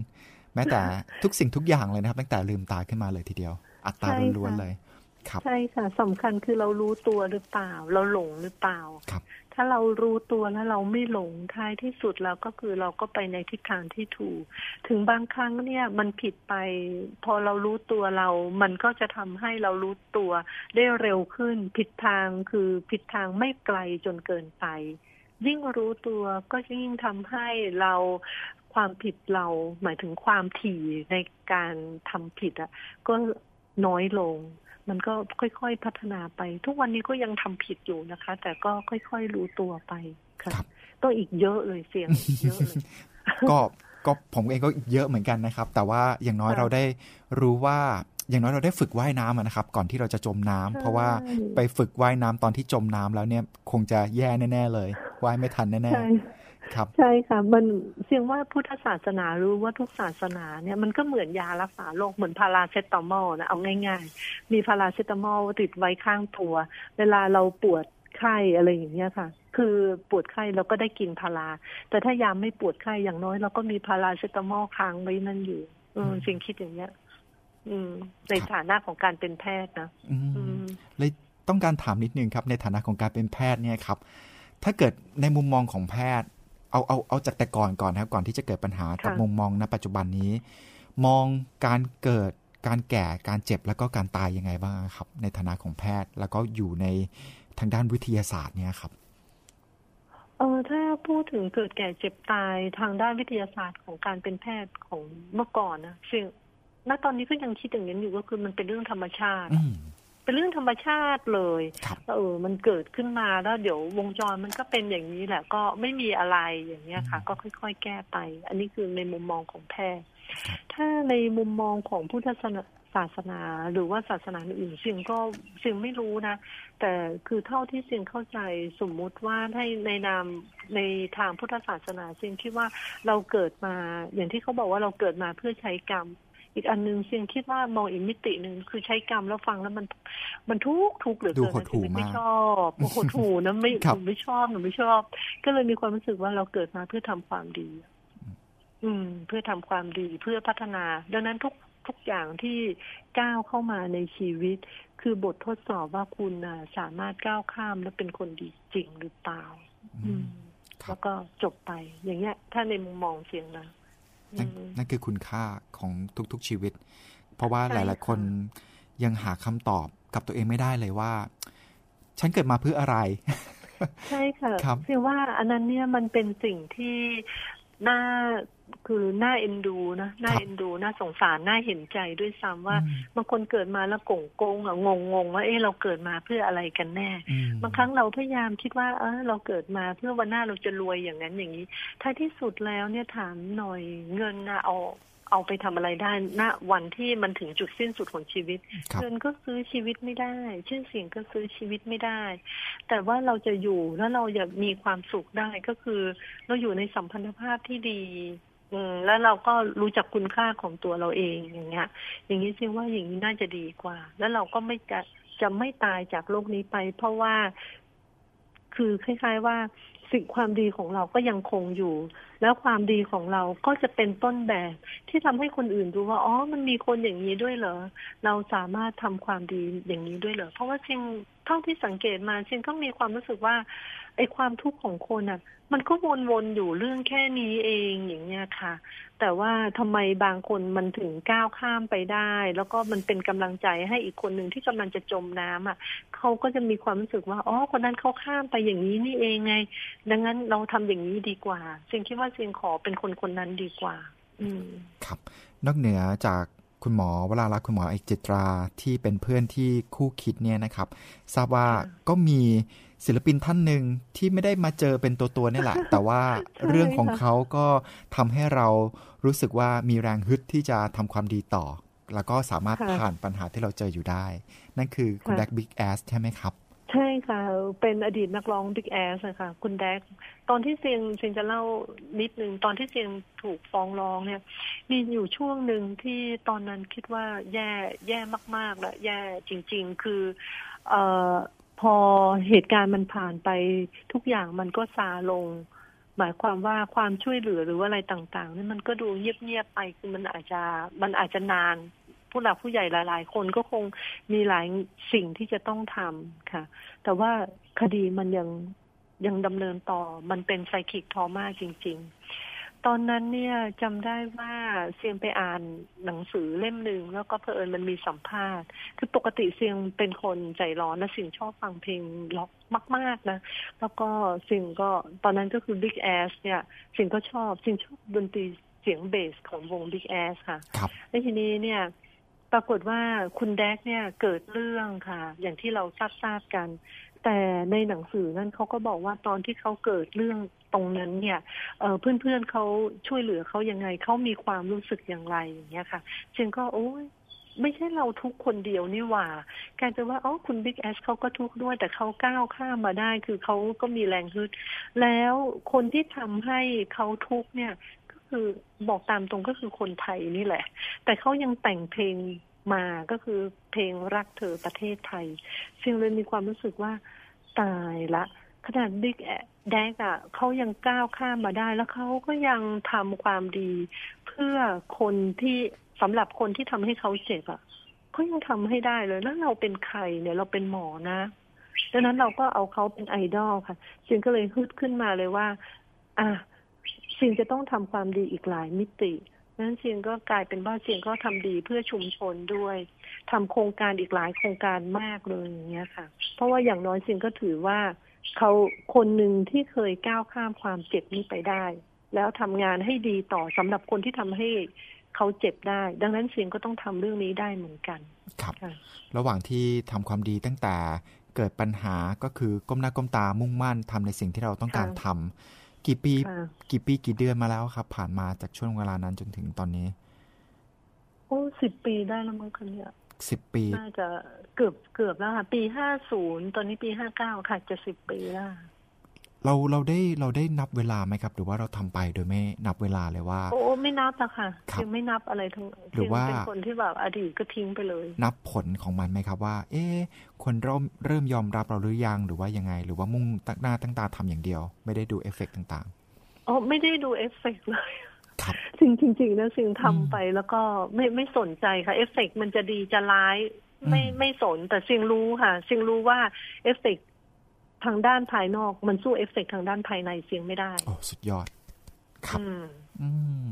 แม้แต่ทุกสิ่งทุกอย่างเลยนะครับ ตั้งแต่ลืมตาขึ้นมาเลยทีเดียว อัตราล้วนๆเลย ใช่ค่ะสำคัญคือเรารู้ตัวหรือเปล่า เราหลงหรือเปล่าถ้าเรารู้ตัวแล้วเราไม่หลงท้ายที่สุดแล้วก็คือเราก็ไปในทิศทางที่ถูก ถึงบางครั้งเนี่ยมันผิดไป พอเรารู้ตัวเรา มันก็จะทำให้เรารู้ตัวได้เร็วขึ้น ผิดทางคือผิดทางไม่ไกลจนเกินไป ยิ่งรู้ตัวก็ยิ่งทำให้เราความผิดเราหมายถึงความถี่ในการทำผิดอะก็น้อยลง มันก็ค่อยๆพัฒนาไป ทุกวันนี้ก็ยังทำผิดอยู่นะคะ แต่ก็ค่อยๆรู้ตัวไปค่ะก็อีกเยอะเลยเสียงเยอะเลยก็ก็ผมเองก็เยอะเหมือนกันนะครับ แต่ว่าอย่างน้อยเราได้รู้ว่าอย่างน้อยเราได้ฝึกว่ายน้ำนะครับ ก่อนที่เราจะจมน้ำเพราะว่าไปฝึกว่ายน้ำตอนที่จมน้ำแล้วเนี่ย คงจะแย่แน่ ๆ เลยว่ายไม่ทันแน่ๆ ครับใช่ค่ะมันเสียงว่าพุทธศาสนารู้ว่าทุกศาสนาเนี่ยมันก็เหมือนยารักษาโรคเหมือนพาราเซตามอลนะเอาง่าย ๆ มีพาราเซตามอลติดไว้ข้างตัว เวลาเราปวดไข้อะไรอย่างเงี้ยค่ะ คือปวดไข้เราก็ได้กินพารา แต่ถ้ายามไม่ปวดไข้อย่างน้อย เราก็มีพาราเซตามอลค้างไว้นั่นอยู่ อืมสิ่งคิดอย่างเงี้ย อืม ในฐานะของการเป็นแพทย์นะอืมเลยต้องการถามนิดนึงครับ ในฐานะของการเป็นแพทย์เนี่ยครับ ถ้าเกิดในมุมมองของแพทย์ เอาเอาเอาจากแต่ก่อนก่อนนะครับก่อนที่จะเกิดปัญหากับมุมมองณปัจจุบันนี้ มองการเกิดการแก่การเจ็บแล้วก็การตายยังไงบ้างครับ ในฐานะของแพทย์แล้วก็อยู่ในทางด้านวิทยาศาสตร์เนี่ยครับเออถ้าพูดถึงเกิดแก่เจ็บตายทางด้านวิทยาศาสตร์ของการเป็นแพทย์ของเมื่อก่อนนะซึ่งณตอนนี้ก็ยังคิดอย่างนี้อยู่ก็คือมันเป็นเรื่องธรรมชาติ เป็นเรื่องธรรมชาติเลยเออมันเกิดขึ้นมาแล้วเดี๋ยววงจรมันก็เป็นอย่างนี้แหละ ก็ไม่มีอะไรอย่างเนี้ยค่ะ ก็ค่อย ๆ แก้ไป อันนี้คือในมุมมองของแพทย์ถ้าในมุมมองของพุทธศาสนาหรือว่าศาสนาอื่นเสียงก็เสียงไม่รู้นะ แต่คือเท่าที่เสียงเข้าใจสมมุติว่าให้ในนามในทางพุทธศาสนาเสียงคิดว่าเราเกิดมาอย่างที่เขาบอกว่าเราเกิดมาเพื่อใช้กรรม อีกอันนึงเสียงคิดว่ามองอีกมิติหนึ่งคือใช้กรรมแล้วฟังแล้วมันมันทุกทุกเหลือเกินไม่ชอบโอ้โหถูนะไม่หนูไม่ชอบหนูไม่ชอบ ก็เลยมีความรู้สึกว่าเราเกิดมาเพื่อทำความดี อืม เพื่อทำความดีเพื่อพัฒนา ดังนั้นทุกทุกอย่างที่ก้าวเข้ามาในชีวิต คือบททดสอบว่าคุณสามารถก้าวข้ามและเป็นคนดีจริงหรือเปล่า อืมแล้วก็จบไป อย่างเงี้ย ถ้าในมุมมองเสียงนะ นั่นคือคุณค่าของทุกๆชีวิต เพราะว่าหลาย ๆ คนยังหาคำตอบกับตัวเองไม่ได้เลยว่า ฉันเกิดมาเพื่ออะไร ใช่ค่ะครับเชื่อว่าอันนั้นเนี่ยมันเป็นสิ่งที่น่า คือน่าเอ็นดูนะน่าเอ็นดูน่าสงสารน่าเห็นใจด้วยซ้ำว่าอืมบางคนเกิดมาแล้วโก่งโกงอะงงงๆว่าเอ๊ะเราเกิดมาเพื่ออะไรกันแน่อืมบางครั้งเราพยายามคิดว่าเออเราเกิดมาเพื่อวันหน้าเราจะรวยอย่างนั้นอย่างนี้ท้ายที่สุดแล้วเนี่ยถามหน่อยเงินนะเอาเอาไปทำอะไรได้ณวันที่มันถึงจุดสิ้นสุดของชีวิตครับเงินก็ซื้อชีวิตไม่ได้ ชื่อเสียงก็ซื้อชีวิตไม่ได้ แต่ว่าเราจะอยู่แล้วเราจะมีความสุขได้ก็คือ เราอยู่ในสัมพันธภาพที่ดี อืมแล้วเราก็รู้จักคุณค่าของตัวเราเองอย่างเงี้ย อย่างนี้ซิว่าอย่างนี้น่าจะดีกว่า แล้วเราก็ไม่จะจะไม่ตายจากโลกนี้ไป เพราะว่า คือคล้ายๆว่าสิ่งความดีของเราก็ยังคงอยู่ แล้วความดีของเราก็จะเป็นต้นแบบ ที่ทำให้คนอื่นดูว่าอ๋อมันมีคนอย่างนี้ด้วยเหรอเราสามารถทำความดีอย่างนี้ด้วยเหรอเพราะว่าจริงเท่าที่สังเกตมาจริงก็มีความรู้สึกว่า ไอ้ความทุกข์ของคนอะ มันก็วนๆอยู่เรื่องแค่นี้เองอย่างเงี้ยค่ะ แต่ว่าทำไมบางคนมันถึงก้าวข้ามไปได้ แล้วก็มันเป็นกำลังใจให้อีกคนหนึ่งที่กำลังจะจมน้ำอะเขาก็จะมีความรู้สึกว่าอ๋อคนนั้นเขาข้ามไปอย่างนี้นี่เองไง ดังนั้นเราทำอย่างนี้ดีกว่าเซียงคิดว่าเซียงขอเป็นคนคนนั้นดีกว่า อืมครับ นอกเหนือจากคุณหมอวราลักษณ์คุณหมอเอกจิตราที่เป็นเพื่อนที่คู่คิดเนี่ยนะครับ ทราบว่าค่ะก็มี ศิลปินท่านหนึ่งที่ไม่ได้มาเจอเป็นตัวตัวๆนี่แหละ แต่ว่าใช่เรื่องของค่ะเขาก็ทำให้เรารู้สึกว่ามีแรงฮึดที่จะทำความดีต่อ แล้วก็สามารถค่ะผ่านปัญหาที่เราเจออยู่ได้ นั่นคือคุณค่ะแดกบิ๊กแอสใช่ไหมครับ ใช่ค่ะ เป็นอดีตนักร้องบิ๊กแอสค่ะ คุณแดก ตอนที่เซียงเซียงจะเล่านิดนึง ตอนที่เซียงถูกฟ้องร้องเนี่ย มีอยู่ช่วงหนึ่งที่ตอนนั้นคิดว่าแย่แย่มากๆและแย่จริง ๆ คือ เอ่อ พอเหตุการณ์มันผ่านไปทุกอย่างมันก็ซาลง หมายความว่าความช่วยเหลือหรือว่าอะไรต่างๆนี่มันก็ดูเงียบๆไปคือมันอาจจะมันอาจจะนาน ผู้หลักผู้ใหญ่หลาย ๆ คนก็คงมีหลายสิ่งที่จะต้องทำค่ะ แต่ว่าคดีมันยังยังดำเนินต่อมันเป็นไซคิกทอมาจริง ๆ ตอนนั้นเนี่ยจำได้ว่าเซียงไปอ่านหนังสือเล่มหนึ่งแล้วก็เพอเอิญมันมีสัมภาษณ์ คือปกติเซียงเป็นคนใจร้อนและสิ่งชอบฟังเพลงล็อกมาก ๆนะ แล้วก็สิ่งก็ตอนนั้นก็คือ Big Ass เนี่ยสิ่งก็ชอบสิ่งชอบดนตรีเสียงเบสของวง Big Ass ค่ะครับแล้วทีนี้เนี่ยปรากฏว่าคุณแดกเนี่ยเกิดเรื่องค่ะ อย่างที่เราทราบทราบกัน แต่ในหนังสือนั้นเขาก็บอกว่าตอนที่เขาเกิดเรื่องตรงนั้นเนี่ยเอ่อเพื่อนๆเขาช่วยเหลือเขายังไงเขามีความรู้สึกอย่างไรอย่างเงี้ยค่ะจึงก็โอ้ยไม่ใช่เราทุกคนเดียวนี่หว่า กายเป็นว่าอ๋อคุณบิ๊กแอสเขาก็ทุกข์ด้วย แต่เขาก้าวข้ามมาได้ คือเขาก็มีแรงฮึด แล้วคนที่ทำให้เขาทุกข์เนี่ย ก็คือบอกตามตรงก็คือคนไทยนี่แหละ แต่เขายังแต่งเพลงมาก็คือเพลงรักเธอประเทศไทยซึ่งเลยมีความรู้สึกว่า ตายละ ขนาดบิ๊กแดกอะเขายังก้าวข้ามมาได้ แล้วเขาก็ยังทำความดี เพื่อคนที่สำหรับคนที่ทำให้เขาเจ็บอะเขายังทำให้ได้เลย แล้วเราเป็นใครเนี่ยเราเป็นหมอนะดังนั้นเราก็เอาเขาเป็นไอดอลค่ะจึงก็เลยฮึดขึ้นมาเลยว่า อะสิ่งจะต้องทำความดีอีกหลายมิตินั้นเสียงก็กลายเป็นว่าเสียงก็ทำดีเพื่อชุมชนด้วยทำโครงการอีกหลายโครงการมากเลยอย่างเงี้ยค่ะ เพราะว่าอย่างน้อยเสียงก็ถือว่าเขาคนหนึ่งที่เคยก้าวข้ามความเจ็บนี้ไปได้ แล้วทำงานให้ดีต่อสำหรับคนที่ทำให้เขาเจ็บได้ ดังนั้นเสียงก็ต้องทำเรื่องนี้ได้เหมือนกันครับค่ะระหว่างที่ทำความดีตั้งแต่เกิดปัญหาก็คือก้มหน้าก้มตามุ่งมั่นทำในสิ่งที่เราต้องการค่ะทำกี่ปีค่ะกี่ปีกี่เดือนมาแล้วครับ ผ่านมาจากช่วงเวลานั้นจนถึงตอนนี้ โอ้สิบปีได้แล้วมั้งคะเนี่ย สิบปีน่าจะเกือบเกือบแล้วค่ะ ปีห้าศูนย์ตอนนี้ปีห้าเก้าค่ะจะสิบปีแล้ว เราเราได้เราได้นับเวลาไหมครับ หรือว่าเราทำไปโดยไม่นับเวลาเลยว่า โอ้ไม่นับอะค่ะครับยังไม่นับอะไรทั้งหรือว่าเป็นคนที่แบบอดีตก็ทิ้งไปเลย นับผลของมันไหมครับว่า เอ๊ะคนเริ่มเริ่มยอมรับเราหรือยังหรือว่ายังไง หรือว่ามุ่งตั้งหน้าตั้งตาทำอย่างเดียว ไม่ได้ดูเอฟเฟกต์ต่างอ๋อไม่ได้ดูเอฟเฟกต์เลย ๆครับสิ่งจริงๆนะสิ่งอืมทำไปแล้วก็ไม่ไม่สนใจค่ะ เอฟเฟกต์มันจะดีจะร้าย ไม่อืมไม่สนแต่สิ่งรู้ค่ะสิ่งรู้ว่าเอฟเฟกต์ทางด้านภายนอกมันสู้เอฟเฟกต์ทางด้านภายในเสียงไม่ได้โอ้สุดยอด ครับอืมอืม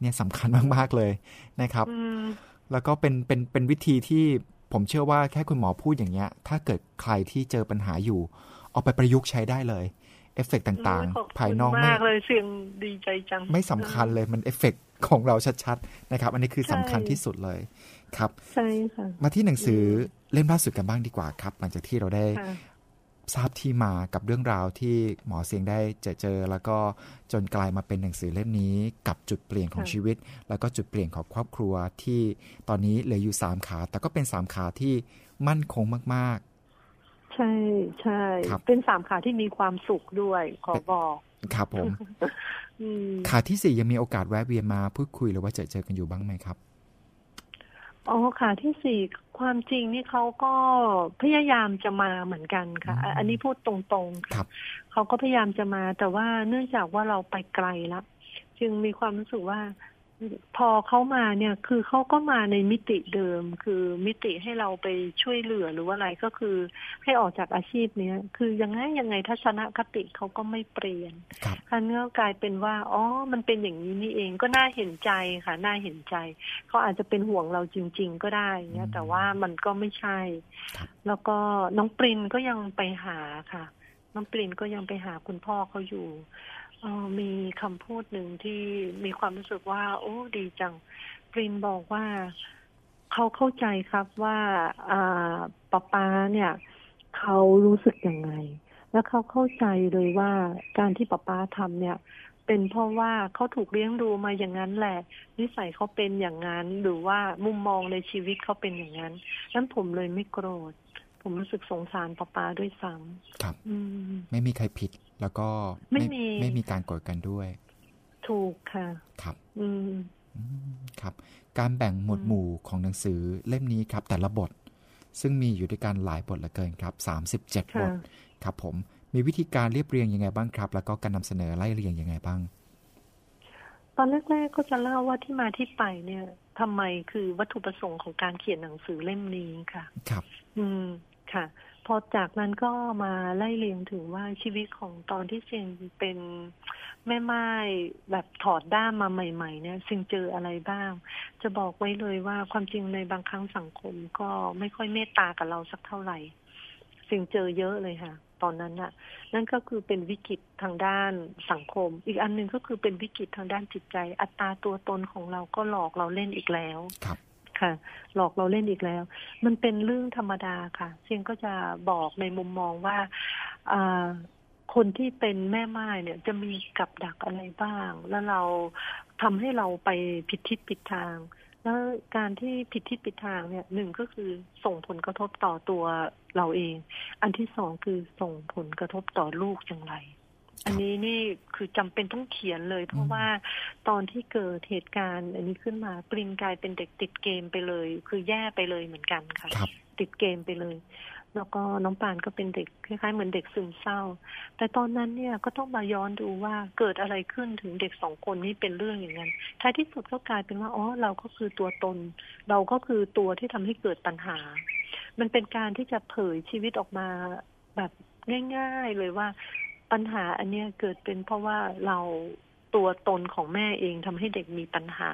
เนี่ยสำคัญมาก ๆ เลยนะครับอืมแล้วก็เป็นเป็นเป็นวิธีที่ผมเชื่อว่าแค่คุณหมอพูดอย่างเงี้ย ถ้าเกิดใครที่เจอปัญหาอยู่ เอาไปประยุกต์ใช้ได้เลย เอฟเฟกต่างๆ ภายนอกมากเลยเสียงดีใจจัง ไม่สำคัญเลยมันเอฟเฟกของเราชัดๆนะครับ อันนี้คือสำคัญที่สุดเลยครับใช่ค่ะมาที่หนังสือเล่มล่าสุดกันบ้างดีกว่าครับ หลังจากที่เราได้ทราบที่มากับเรื่องราวที่หมอเสียงได้เจอเจอ แล้วก็จนกลายมาเป็นหนังสือเล่มนี้ กับจุดเปลี่ยนของชีวิต แล้วก็จุดเปลี่ยนของครอบครัวที่ตอนนี้เหลืออยู่สามขา แต่ก็เป็นสามขาที่มั่นคงมากๆ ใช่ใช่เป็นสามขาที่มีความสุขด้วยขอบอกครับผมขาที่สี่ยังมีโอกาสแวะเวียนมาพูดคุยหรือว่าเจอเจอกันอยู่บ้างไหมครับอ๋อค่ะที่สี่ความจริงนี่เขาก็พยายามจะมาเหมือนกันค่ะ อันนี้พูดตรงๆครับเขาก็พยายามจะมา แต่ว่าเนื่องจากว่าเราไปไกลแล้วจึงมีความรู้สึกว่า พอเขามาเนี่ยคือเขาก็มาในมิติเดิม คือมิติให้เราไปช่วยเหลือหรือว่าอะไรก็คือให้ออกจากอาชีพเนี้ยคือยังไงยังไงทัศนคติเขาก็ไม่เปลี่ยนอันนี้กลายเป็นว่าอ๋อมันเป็นอย่างนี้นี่เองก็น่าเห็นใจค่ะน่าเห็นใจเขาอาจจะเป็นห่วงเราจริง ๆ ก็ได้เนี่ยแต่ว่ามันก็ไม่ใช่ แล้วก็น้องปรินก็ยังไปหาค่ะ น้องปรินก็ยังไปหาคุณพ่อเขาอยู่ ออมีคำพูดหนึ่งที่มีความรู้สึกว่า โอ้ดีจังปรินบอกว่าเขาเข้าใจครับว่าอป้าป้าเนี่ยเขารู้สึกยังไง แล้วเขาเข้าใจเลยว่าการที่ป้าป้าทำเนี่ย เป็นเพราะว่าเขาถูกเลี้ยงดูมาอย่างนั้นแหละ นิสัยเขาเป็นอย่างนั้น หรือว่ามุมมองในชีวิตเขาเป็นอย่างนั้นนั้นผมเลยไม่โกรธ ผมรู้สึกสงสารป้าป้าด้วยซ้ำครับไม่มีใครผิด แล้วก็ไม่มีไม่มีการกดกันด้วย ถูกค่ะ ครับ อืมครับ การแบ่งหมวดหมู่ของหนังสือเล่มนี้ครับ แต่ละบท ซึ่งมีอยู่ด้วยกันหลายบทเหลือเกินครับสามสิบเจ็ดบท ครับ ผมมีวิธีการเรียบเรียงยังไงบ้างครับ แล้วก็การนำเสนอไล่เรียงยังไงบ้าง ตอนแรกๆก็จะเล่าว่าที่มาที่ไปเนี่ยทำไมคือวัตถุประสงค์ของการเขียนหนังสือเล่มนี้ค่ะ ครับ อืม ค่ะ พอจากนั้นก็มาไล่เรียงถึงว่าชีวิตของตอนที่เซียงเป็นแม่ไม้แบบถอดด้ามมาใหม่ ๆ เนี่ยซิงเจออะไรบ้าง จะบอกไว้เลยว่าความจริงในบางครั้งสังคมก็ไม่ค่อยเมตตากับเราสักเท่าไหร่ซิงเจอเยอะเลยค่ะ ตอนนั้นน่ะ นั่นก็คือเป็นวิกฤตทางด้านสังคม อีกอันหนึ่งก็คือเป็นวิกฤตทางด้านจิตใจ อัตราตัวตนของเราก็หลอกเราเล่นอีกแล้วครับ ค่ะ หลอกเราเล่นอีกแล้ว มันเป็นเรื่องธรรมดาค่ะเซียงก็จะบอกในมุมมองว่าคนที่เป็นแม่ไม้เนี่ยจะมีกับดักอะไรบ้าง แล้วเราทำให้เราไปผิดทิศผิดทาง แล้วการที่ผิดทิศผิดทางเนี่ยหนึ่งก็คือส่งผลกระทบต่อตัวเราเอง อันที่สองคือส่งผลกระทบต่อลูกอย่างไร อันนี้นี่คือจำเป็นต้องเขียนเลย เพราะว่าตอนที่เกิดเหตุการณ์ อันนี้ขึ้นมาปรินกลายเป็นเด็กติดเกมไปเลย คือแย่ไปเลยเหมือนกันค่ะ ติดเกมไปเลย แล้วก็น้องปานก็เป็นเด็กคล้ายๆเหมือนเด็กซึมเศร้า แต่ตอนนั้นเนี่ยก็ต้องมาย้อนดูว่าเกิดอะไรขึ้นถึงเด็กสองคนนี้เป็นเรื่องอย่างนั้นท้ายที่สุดก็กลายเป็นว่าอ๋อเราก็คือตัวตน เราก็คือตัวที่ทำให้เกิดปัญหา มันเป็นการที่จะเผยชีวิตออกมาแบบง่าย ๆ เลยว่า ปัญหาอันนี้เกิดเป็นเพราะว่าเราตัวตนของแม่เองทำให้เด็กมีปัญหา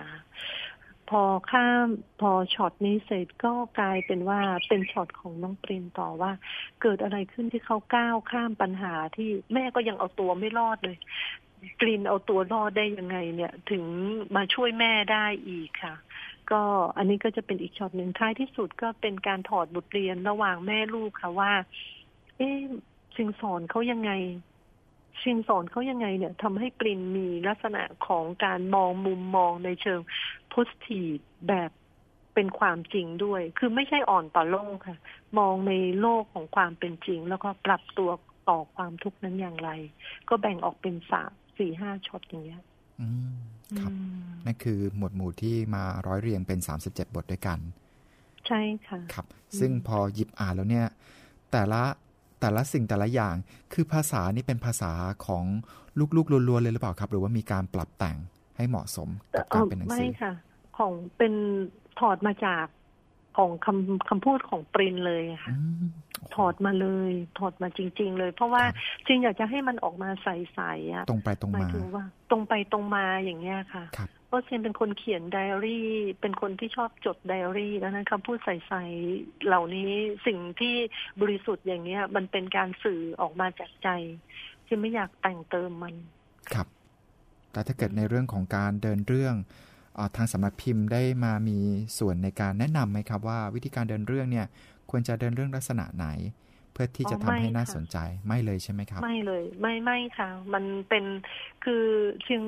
พอข้ามพอช็อตนี้เสร็จก็กลายเป็นว่าเป็นช็อตของน้องปรินต่อว่า เกิดอะไรขึ้นที่เขาก้าวข้ามปัญหาที่แม่ก็ยังเอาตัวไม่รอดเลยปรินเอาตัวรอดได้ยังไงเนี่ย ถึงมาช่วยแม่ได้อีกค่ะ ก็อันนี้ก็จะเป็นอีกช็อตหนึ่งท้ายที่สุดก็เป็นการถอดบทเรียนระหว่างแม่ลูกค่ะว่า เอ๊ะสิ่งสอนเขายังไง ชิงสอนเขายังไงเนี่ยทำให้ปรินมีลักษณะของการมองมุมมองในเชิงโพสทีฟแบบเป็นความจริงด้วย คือไม่ใช่อ่อนต่อโลกค่ะ มองในโลกของความเป็นจริง แล้วก็ปรับตัวต่อความทุกข์นั้นอย่างไร ก็แบ่งออกเป็นสามสี่ห้าช็อตอย่างเงี้ยอืมครับนั่นคือหมวดหมู่ที่มาร้อยเรียงเป็นสามสิบเจ็ดบทด้วยกัน ใช่ค่ะ ครับ ซึ่งพอหยิบอ่านแล้วเนี่ย แต่ละ แต่ละสิ่งแต่ละอย่าง คือภาษานี่เป็นภาษาของลูกๆล้วนๆเลยหรือเปล่าครับ หรือว่ามีการปรับแต่งให้เหมาะสมกับการเป็นหนังสือไม่ค่ะ ของเป็นถอดมาจากของคำคำพูดของปรินเลยค่ะถอดมาเลย ถอดมาจริง ๆ เลย เพราะว่าจริงอยากจะให้มันออกมาใสๆอะตรงไปตรงมาว่า ตรงไปตรงมาอย่างเงี้ยค่ะครับอ เพราะเซนเป็นคนเขียนไดอารี่ เป็นคนที่ชอบจดไดอารี่แล้วนั้นคำพูดใส่ๆเหล่านี้สิ่งที่บริสุทธิ์อย่างเนี้ย มันเป็นการสื่อออกมาจากใจเซียนไม่อยากแต่งเติมมัน ครับ แต่ถ้าเกิดในเรื่องของการเดินเรื่องอทางสำนักพิมพ์ได้มามีส่วนในการแนะนำไหมครับว่า วิธีการเดินเรื่องเนี่ย ควรจะเดินเรื่องลักษณะไหน พื่อที่จะทำให้น่าสนใจไม่เลยใช่ไหมครับ ไม่เลย ไม่ไม่ค่ะ มันเป็นคือเชียง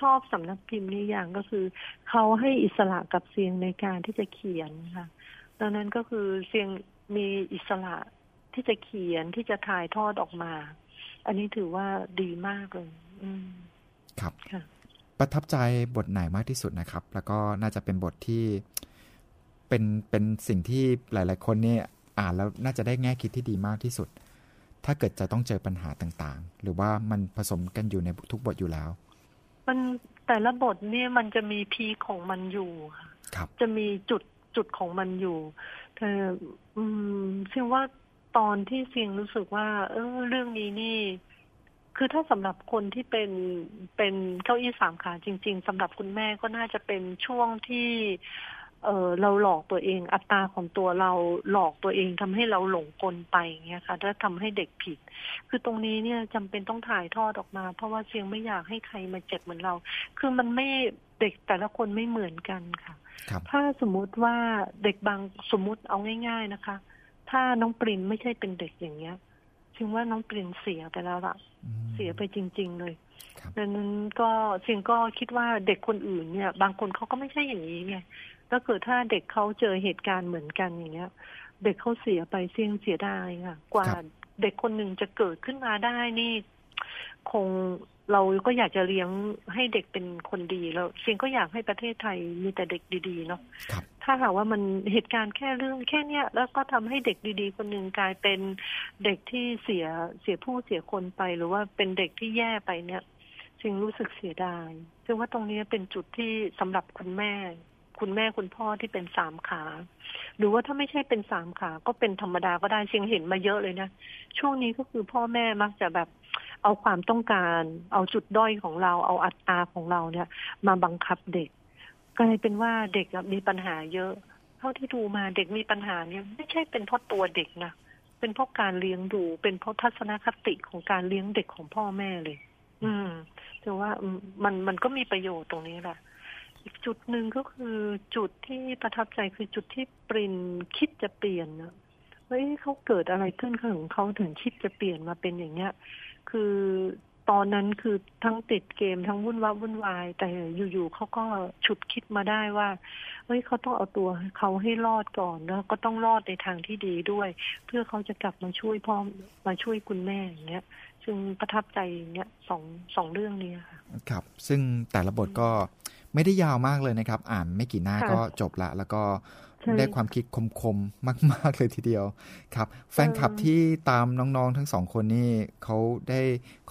ชอบสำนักพิมพ์นี้อย่างก็คือเขาให้อิสระกับเสียงในการที่จะเขียนค่ะดังนั้นก็คือเสียงมีอิสระที่จะเขียนที่จะถ่ายทอดออกมา อันนี้ถือว่าดีมากเลย อืมครับค่ะประทับใจบทไหนมากที่สุดนะครับ แล้วก็น่าจะเป็นบทที่เป็นเป็นสิ่งที่หลาย ๆ คนเนี่ย อ่านแล้วน่าจะได้แง่คิดที่ดีมากที่สุด ถ้าเกิดจะต้องเจอปัญหาต่างๆ หรือว่ามันผสมกันอยู่ในทุกบทอยู่แล้ว มันแต่ละบทเนี่ยมันจะมีพีคของมันอยู่ค่ะครับจะมีจุดจุดของมันอยู่แต่อืมเชื่อว่าตอนที่เสียงรู้สึกว่า เออเรื่องนี้นี่ คือถ้าสำหรับคนที่เป็นเป็นเก้าอี้สามขาจริง ๆสำหรับคุณแม่ก็น่าจะเป็นช่วงที่ เออเราหลอกตัวเองอัตราของตัวเราหลอกตัวเองทำให้เราหลงกลไปอย่างเงี้ยค่ะถ้าทำให้เด็กผิด คือตรงนี้เนี่ยจำเป็นต้องถ่ายทอดออกมา เพราะว่าเสียงไม่อยากให้ใครมาเจ็บเหมือนเรา คือมันไม่เด็กแต่ละคนไม่เหมือนกันค่ะครับถ้าสมมุติว่าเด็กบางสมมุติเอาง่าย ๆนะคะ ถ้าน้องปรินไม่ใช่เป็นเด็กอย่างเงี้ยถึงว่าน้องปรินเสียไปแล้วล่ะอืมเสียไปจริง ๆ เลยครับดังนั้นก็เสียงก็คิดว่าเด็กคนอื่นเนี่ย บางคนเขาก็ไม่ใช่อย่างนี้ไง ถ้าเกิดถ้าเด็กเขาเจอเหตุการณ์เหมือนกันอย่างเงี้ย เด็กเขาเสียไปเสียงเสียดายค่ะ กว่าครับเด็กคนหนึ่งจะเกิดขึ้นมาได้นี่ คงเราก็อยากจะเลี้ยงให้เด็กเป็นคนดีแล้วเสียงก็อยากให้ประเทศไทยมีแต่เด็กดีๆเนาะครับถ้าหากว่ามันเหตุการณ์แค่เรื่องแค่เนี้ยแล้วก็ทำให้เด็กดีๆ คนหนึ่งกลายเป็นเด็กที่เสียเสียผู้เสียคนไปหรือว่าเป็นเด็กที่แย่ไปเนี่ยจึงรู้สึกเสียดายซึ่งว่าตรงนี้เป็นจุดที่สำหรับคุณแม่ คุณแม่คุณพ่อที่เป็นสามขา หรือว่าถ้าไม่ใช่เป็นสามขา ก็เป็นธรรมดาก็ได้เชียงเห็นมาเยอะเลยนะช่วงนี้ก็คือพ่อแม่มักจะแบบเอาความต้องการ เอาจุดด้อยของเรา เอาอัตราของเราเนี่ย มาบังคับเด็กกลายเป็นว่าเด็กมีปัญหาเยอะ เท่าที่ดูมาเด็กมีปัญหาเนี่ย ไม่ใช่เป็นเพราะตัวเด็กนะเป็นเพราะการเลี้ยงดู เป็นเพราะทัศนคติของการเลี้ยงเด็กของพ่อแม่เลย อืมแต่ว่ามันมันก็มีประโยชน์ตรงนี้แหละ อีกจุดหนึ่งก็คือจุดที่ประทับใจคือจุดที่ปรินคิดจะเปลี่ยนนะเฮ้ยเขาเกิดอะไรขึ้นของเขาถึงคิดจะเปลี่ยนมาเป็นอย่างเนี้ย คือตอนนั้นคือทั้งติดเกมทั้งวุ่นวายวุ่นวาย แต่อยู่ๆเขาก็ฉุดคิดมาได้ว่าเฮ้ยเขาต้องเอาตัวเขาให้รอดก่อนแล้วก็ต้องรอดในทางที่ดีด้วย เพื่อเขาจะกลับมาช่วยพ่อมาช่วยคุณแม่อย่างเงี้ย ซึ่งประทับใจอย่างเงี้ยสองสองเรื่องนี้ค่ะครับ ซึ่งแต่ละบทก็ ไม่ได้ยาวมากเลยนะครับ อ่านไม่กี่หน้าค่ะก็จบละ แล้วก็ใช่ได้ความคิดคมๆ มาก ๆ เลยทีเดียวครับ แฟนคลับเออที่ตามน้องๆ ทั้งสองคนนี่เขาได้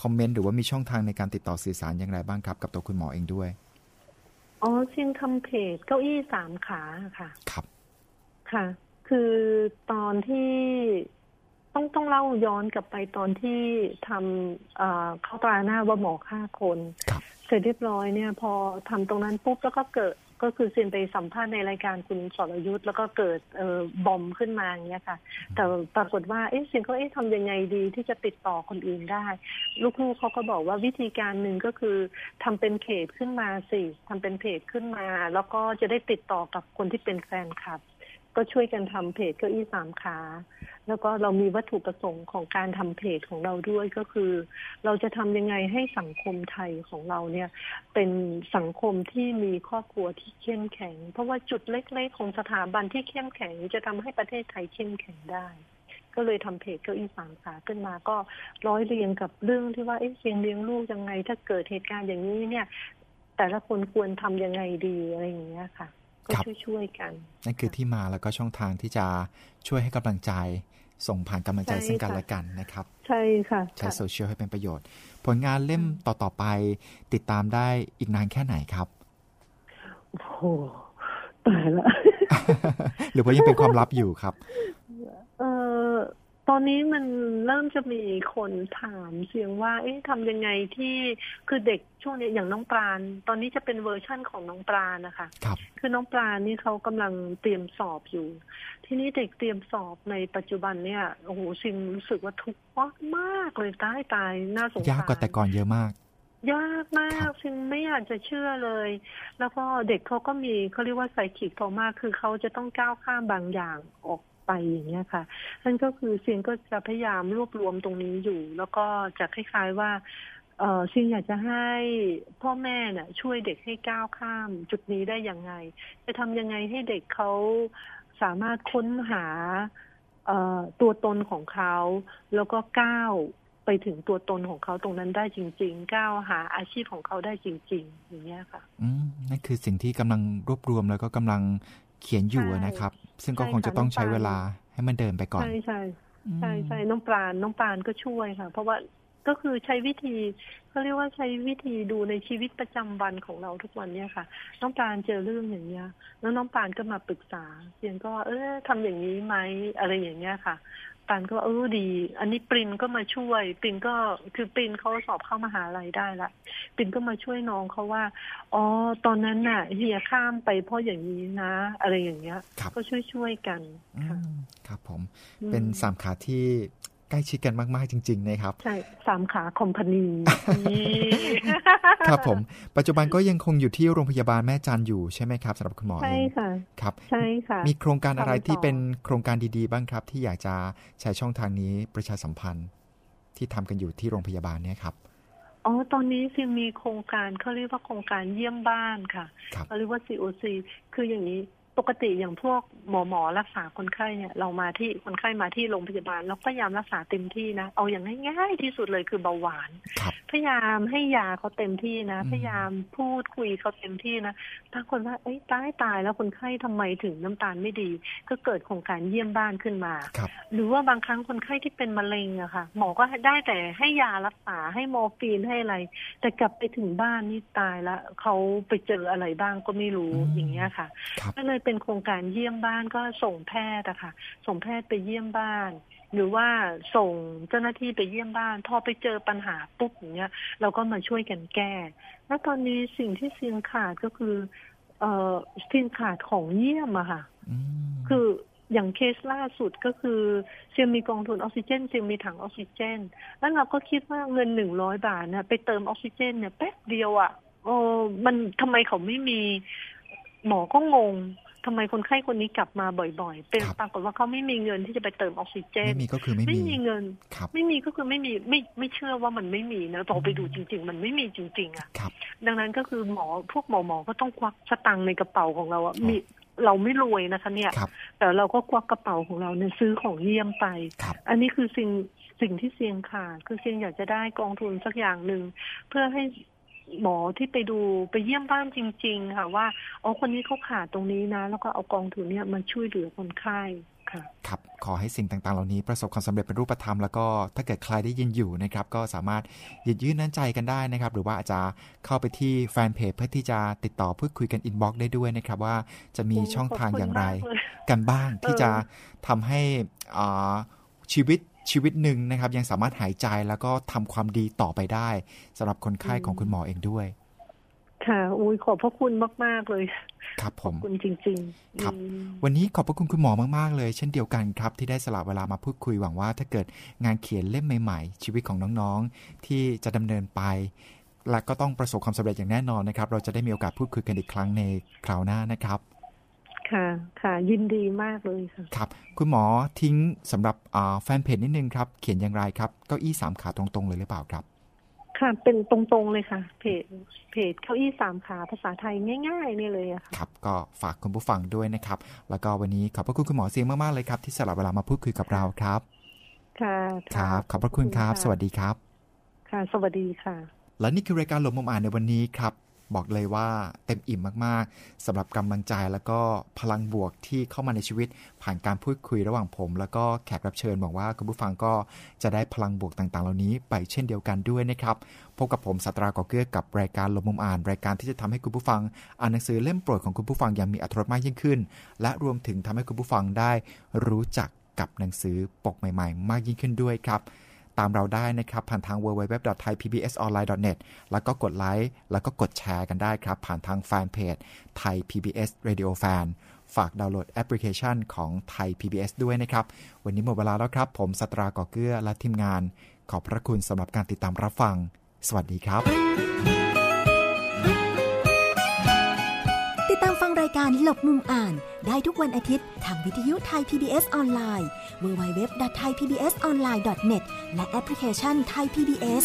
คอมเมนต์หรือว่ามีช่องทางในการติดต่อสื่อสารอย่างไรบ้างครับ กับตัวคุณหมอเองด้วย อ๋อเชียงทำเพจเก้าอี้สามขาค่ะ ครับ ค่ะ คือตอนที่ต้องต้องเล่าย้อนกลับไปตอนที่ทำเอ่อเข้าตราหน้าว่าหมอฆ่าคนครับ เสร็จเรียบร้อยเนี่ย พอทำตรงนั้นปุ๊บแล้วก็เกิดก็คือเซียนไปสัมภาษณ์ในรายการคุณสรยุทธ์แล้วก็เกิดเออบอมขึ้นมาอย่างเงี้ยค่ะ แต่ปรากฏว่าเอ๊ะเซียนก็เอ๊ะทำยังไงดีที่จะติดต่อคนอื่นได้ ลูกๆเขาก็บอกว่าวิธีการหนึ่งก็คือทำเป็นเพจขึ้นมาสิทำเป็นเพจขึ้นมา แล้วก็จะได้ติดต่อกับคนที่เป็นแฟนคลับ ก็ช่วยกันทำเพจเก้าอี้สามขา แล้วก็เรามีวัตถุประสงค์ของการทำเพจของเราด้วยก็คือ เราจะทำยังไงให้สังคมไทยของเราเนี่ย เป็นสังคมที่มีครอบครัวที่เข้มแข็ง เพราะว่าจุดเล็กๆของสถาบันที่เข้มแข็ง จะทำให้ประเทศไทยเข้มแข็งได้ก็เลยทำเพจเก้าอี้สามขาขึ้นมาก็ร้อยเรียงกับเรื่องที่ว่าเอ๊ะเสียงเลี้ยงลูกยังไง ถ้าเกิดเหตุการณ์อย่างนี้เนี่ย แต่ละคนควรทำยังไงดีอะไรอย่างเงี้ยค่ะ ก็ครับช่วยๆกัน นั่นคือที่มาแล้วก็ช่องทางที่จะช่วยให้กำลังใจส่งผ่านกำลังใจใช่ซึ่งกันค่ะและกันนะครับ ใช่ค่ะ ใช้ค่ะโซเชียลให้เป็นประโยชน์ ผลงานเล่มต่อ ๆ ไป ติดตามได้อีกนานแค่ไหนครับโอ้โหตายละหรือว่ายังเป็นความลับอยู่ครับเออ ตอนนี้มันเริ่มจะมีคนถามเสียงว่า เอ๊ะทำยังไงที่คือเด็กช่วงนี้อย่างน้องปริน ตอนนี้จะเป็นเวอร์ชั่นของน้องปรินนะคะครับคือน้องปรินนี่เขากำลังเตรียมสอบอยู่ ทีนี้เด็กเตรียมสอบในปัจจุบันเนี่ยโอ้โหสิ่งรู้สึกว่าทุกข์มากเลยตายตายน่าสงสารยากกว่าแต่ก่อนเยอะมากยากมากครับซึ่งไม่อยากจะเชื่อเลย แล้วก็เด็กเขาก็มีเขาเรียกว่า psychic เขามากคือเขาจะต้องก้าวข้ามบางอย่างออก ไปอย่างเงี้ยค่ะนั่นก็คือเซียงก็จะพยายามรวบรวมตรงนี้อยู่ แล้วก็จะคล้าย ๆว่าเออซียงอยากจะให้พ่อแม่เนี่ยช่วยเด็กให้ก้าวข้าม จุดนี้ได้ยังไง จะทำยังไงให้เด็กเขาสามารถค้นหาเตัวตนของเขา แล้วก็ก้าวไปถึงตัวตนของเขาตรงนั้นได้จริง ๆ ก้าวหาอาชีพของเขาได้จริง ๆ อย่างเงี้ยค่ะ อืมนั่นคือสิ่งที่กำลังรวบรวมแล้วก็กำลัง เขียนอยู่ใช่นะครับ ซึ่งก็ใช่คงจะค่ะต้องน้องใช้ปานเวลาให้มันเดินไปก่อน ใช่ใช่อืมใช่ใช่น้องปราณน้องปราณก็ช่วยค่ะ เพราะว่าก็คือใช้วิธีเขาเรียกว่าใช้วิธีดูในชีวิตประจำวันของเราทุกวันเนี่ยค่ะ น้องปราณเจอเรื่องอย่างเงี้ย แล้วน้องปราณก็มาปรึกษาเพียงก็ เออทำอย่างนี้ไหมอะไรอย่างเงี้ยค่ะ ปานก็ว่าเออดี อันนี้ปรินก็มาช่วย ปรินก็คือปรินเขาสอบเข้ามหาลัยได้ละปรินก็มาช่วยน้องเขาว่า อ๋อ ตอนนั้นน่ะเฮียข้ามไปเพราะอย่างนี้นะ อะไรอย่างเงี้ยครับก็ช่วยช่วยๆกันอืค่ะมครับผมอืมเป็นสามขาที่ ใกล้ชิดกันมากๆจริง ๆ นะครับ ใช่สามขาคอมพานีนี่ครับผม ปัจจุบันก็ยังคงอยู่ที่โรงพยาบาลแม่จันอยู่ใช่ไหมครับสำหรับคุณหมอใช่เองค่ะครับ ใช่ค่ะ มีโครงการอะไรทำต่อที่เป็นโครงการดีๆ บ้างครับ ที่อยากจะใช้ช่องทางนี้ประชาสัมพันธ์ ที่ทำกันอยู่ที่โรงพยาบาลเนี่ยครับอ๋อ ตอนนี้ซิมมีโครงการเขาเรียกว่าโครงการเยี่ยมบ้านค่ะครับเขาเรียกว่า COC คืออย่างนี้ ปกติอย่างพวกหมอหมอรักษาคนไข้เนี่ยเรามาที่คนไข้มาที่โรงพยาบาลเราพยายามรักษาเต็มที่นะเอาอย่างง่ายๆที่สุดเลยคือเบาหวานครับพยายามให้ยาเขาเต็มที่นะอืมพยายามพูดคุยเขาเต็มที่นะบางคนว่าเอ้ยตายตายแล้วคนไข้ทำไมถึงน้ำตาลไม่ดี ก็เกิดโครงการเยี่ยมบ้านขึ้นมาครับหรือว่าบางครั้งคนไข้ที่เป็นมะเร็งอะค่ะ หมอก็ได้แต่ให้ยารักษาให้มอร์ฟีนให้อะไร แต่กลับไปถึงบ้านนี่ตายละเขาไปเจออะไรบ้างก็ไม่รู้อืมอย่างเงี้ยค่ะครับก็เลยเป็นโครงการเยี่ยมบ้านก็ส่งแพทย์อะค่ะ ส่งแพทย์ไปเยี่ยมบ้าน หรือว่าส่งเจ้าหน้าที่ไปเยี่ยมบ้าน พอไปเจอปัญหาปุ๊บอย่างเงี้ย เราก็มาช่วยกันแก้ แล้วตอนนี้สิ่งที่เซียงขาดก็คือ เอ่อเซียงขาดของเยี่ยมอะค่ะอืมคืออย่างเคสล่าสุดก็คือเซียมมีกองทุนออกซิเจนเซียมมีถังออกซิเจน แล้วเราก็คิดว่าเงินหนึ่งร้อยบาทเนี่ยไปเติมออกซิเจนเนี่ยแป๊บเดียวอะ่ะโอ้มันทำไมเขาไม่มีหมอก็งง ทำไมคนไข้คนนี้กลับมาบ่อยๆ เป็นครับปรากฏว่าเขาไม่มีเงินที่จะไปเติมออกซิเจน ไม่มีก็คือไม่ไม่มีมีเงินครับไม่มีก็คือไม่มีไม่ไม่เชื่อว่ามันไม่มีนะพอไปดูจริง ๆ มันไม่มีจริง ๆอะครับดังนั้นก็คือหมอพวกหมอหมอก็ต้องควักสตังค์ในกระเป๋าของเราอะอ๋อมีเราไม่รวยนะคะเนี่ยครับแต่เราก็ควักกระเป๋าของเราเนี่ยซื้อของเยี่ยมไปครับอันนี้คือสิ่งสิ่งที่เซียงขาดคือเซียงอยากจะได้กองทุนสักอย่างหนึ่งเพื่อให้ หมอที่ไปดูไปเยี่ยมบ้านจริง ๆ ค่ะ ว่าอ๋อคนนี้เขาขาดตรงนี้นะ แล้วก็เอากองทุนเนี่ยมาช่วยเหลือคนไข้ค่ะครับขอให้สิ่งต่างๆ เหล่านี้ประสบความสำเร็จเป็นรูปธรรมแล้วก็ถ้าเกิดใครได้ยินอยู่นะครับ ก็สามารถหยิบยื่นน้ำใจกันได้นะครับ หรือว่าอาจจะเข้าไปที่แฟนเพจเพื่อที่จะติดต่อพูดคุยกัน inbox ได้ด้วยนะครับ ว่าจะมีช่องทางอย่างไรขบคุณมากเลยกันบ้างที่เออจะทำให้อ่าชีวิต ชีวิตหนึ่งนะครับ ยังสามารถหายใจแล้วก็ทำความดีต่อไปได้สำหรับคนไข้ของคุณหมอเองด้วย ค่ะอุ้ยขอบพระคุณมาก ๆ เลย ครับผขอบมคุณจริง ๆ ครับอืมวันนี้ขอบพระคุณคุณหมอมาก ๆ เลย เช่นเดียวกันครับ ที่ได้สละเวลามาพูดคุยหวังว่า ถ้าเกิดงานเขียนเล่มใหม่ ๆ ชีวิตของน้องๆที่จะดำเนินไปและก็ต้องประสบความสำเร็จอย่างแน่นอนนะครับ เราจะได้มีโอกาสพูดคุยกันอีกครั้งในคราวหน้านะครับ ค่ะค่ะยินดีมากเลยค่ะครับ คุณหมอทิ้งสำหรับอ่าแฟนเพจนิดนึงครับ เขียนอย่างไรครับเก้าอี้สามขาตรงๆเลยหรือเปล่าครับ ค่ะ เป็นตรงๆเลยค่ะ เพจเพจเก้าอี้สามขาภาษาไทยง่ายๆนี่เลยอะค่ะครับ ก็ฝากคุณผู้ฟังด้วยนะครับ แล้วก็วันนี้ขอบพระคุณคุณหมอเสียงมากๆเลยครับ ที่สละเวลามาพูดคุยกับเราครับ ค่ะครับขอบพระคุณครับ สวัสดีครับ ค่ะ สวัสดีค่ะ และนี่คือรายการหลบมุมอ่านในวันนี้ครับ บอกเลยว่าเต็มอิ่มมากๆสำหรับกำลังใจแล้วก็พลังบวกที่เข้ามาในชีวิต ผ่านการพูดคุยระหว่างผม แล้วก็แขกรับเชิญหวังว่าคุณผู้ฟังก็จะได้พลังบวกต่างๆ เหล่านี้ไปเช่นเดียวกันด้วยนะครับพบกับผมสัตราก่อเกื้อกับรายการลบมุมอ่าน รายการที่จะทำให้คุณผู้ฟัง อ่านหนังสือเล่มโปรดของคุณผู้ฟังอย่างมีอรรถรสมากยิ่งขึ้น และรวมถึงทำให้คุณผู้ฟังได้รู้จักกับหนังสือปกใหม่ ๆ มากยิ่งขึ้นด้วยครับ ตามเราได้นะครับ ผ่านทาง www.thaipbsonline.net แล้วก็กดไลค์แล้วก็กดแชร์กันได้ครับ ผ่านทางแฟนเพจไทย PBS Radio Fan ฝากดาวน์โหลดแอปพลิเคชันของไทย PBS ด้วยนะครับ วันนี้หมดเวลาแล้วครับ ผมสตราก่อเกื้อและทีมงาน ขอบพระคุณสำหรับการติดตามรับฟัง สวัสดีครับานหลบมุมอ่านได้ทุกวันอาทิตย์ทางวิทยุไทย PBS ออนไลน์ www.thaipbsonline.net และแอปพลิเคชันไทย PBS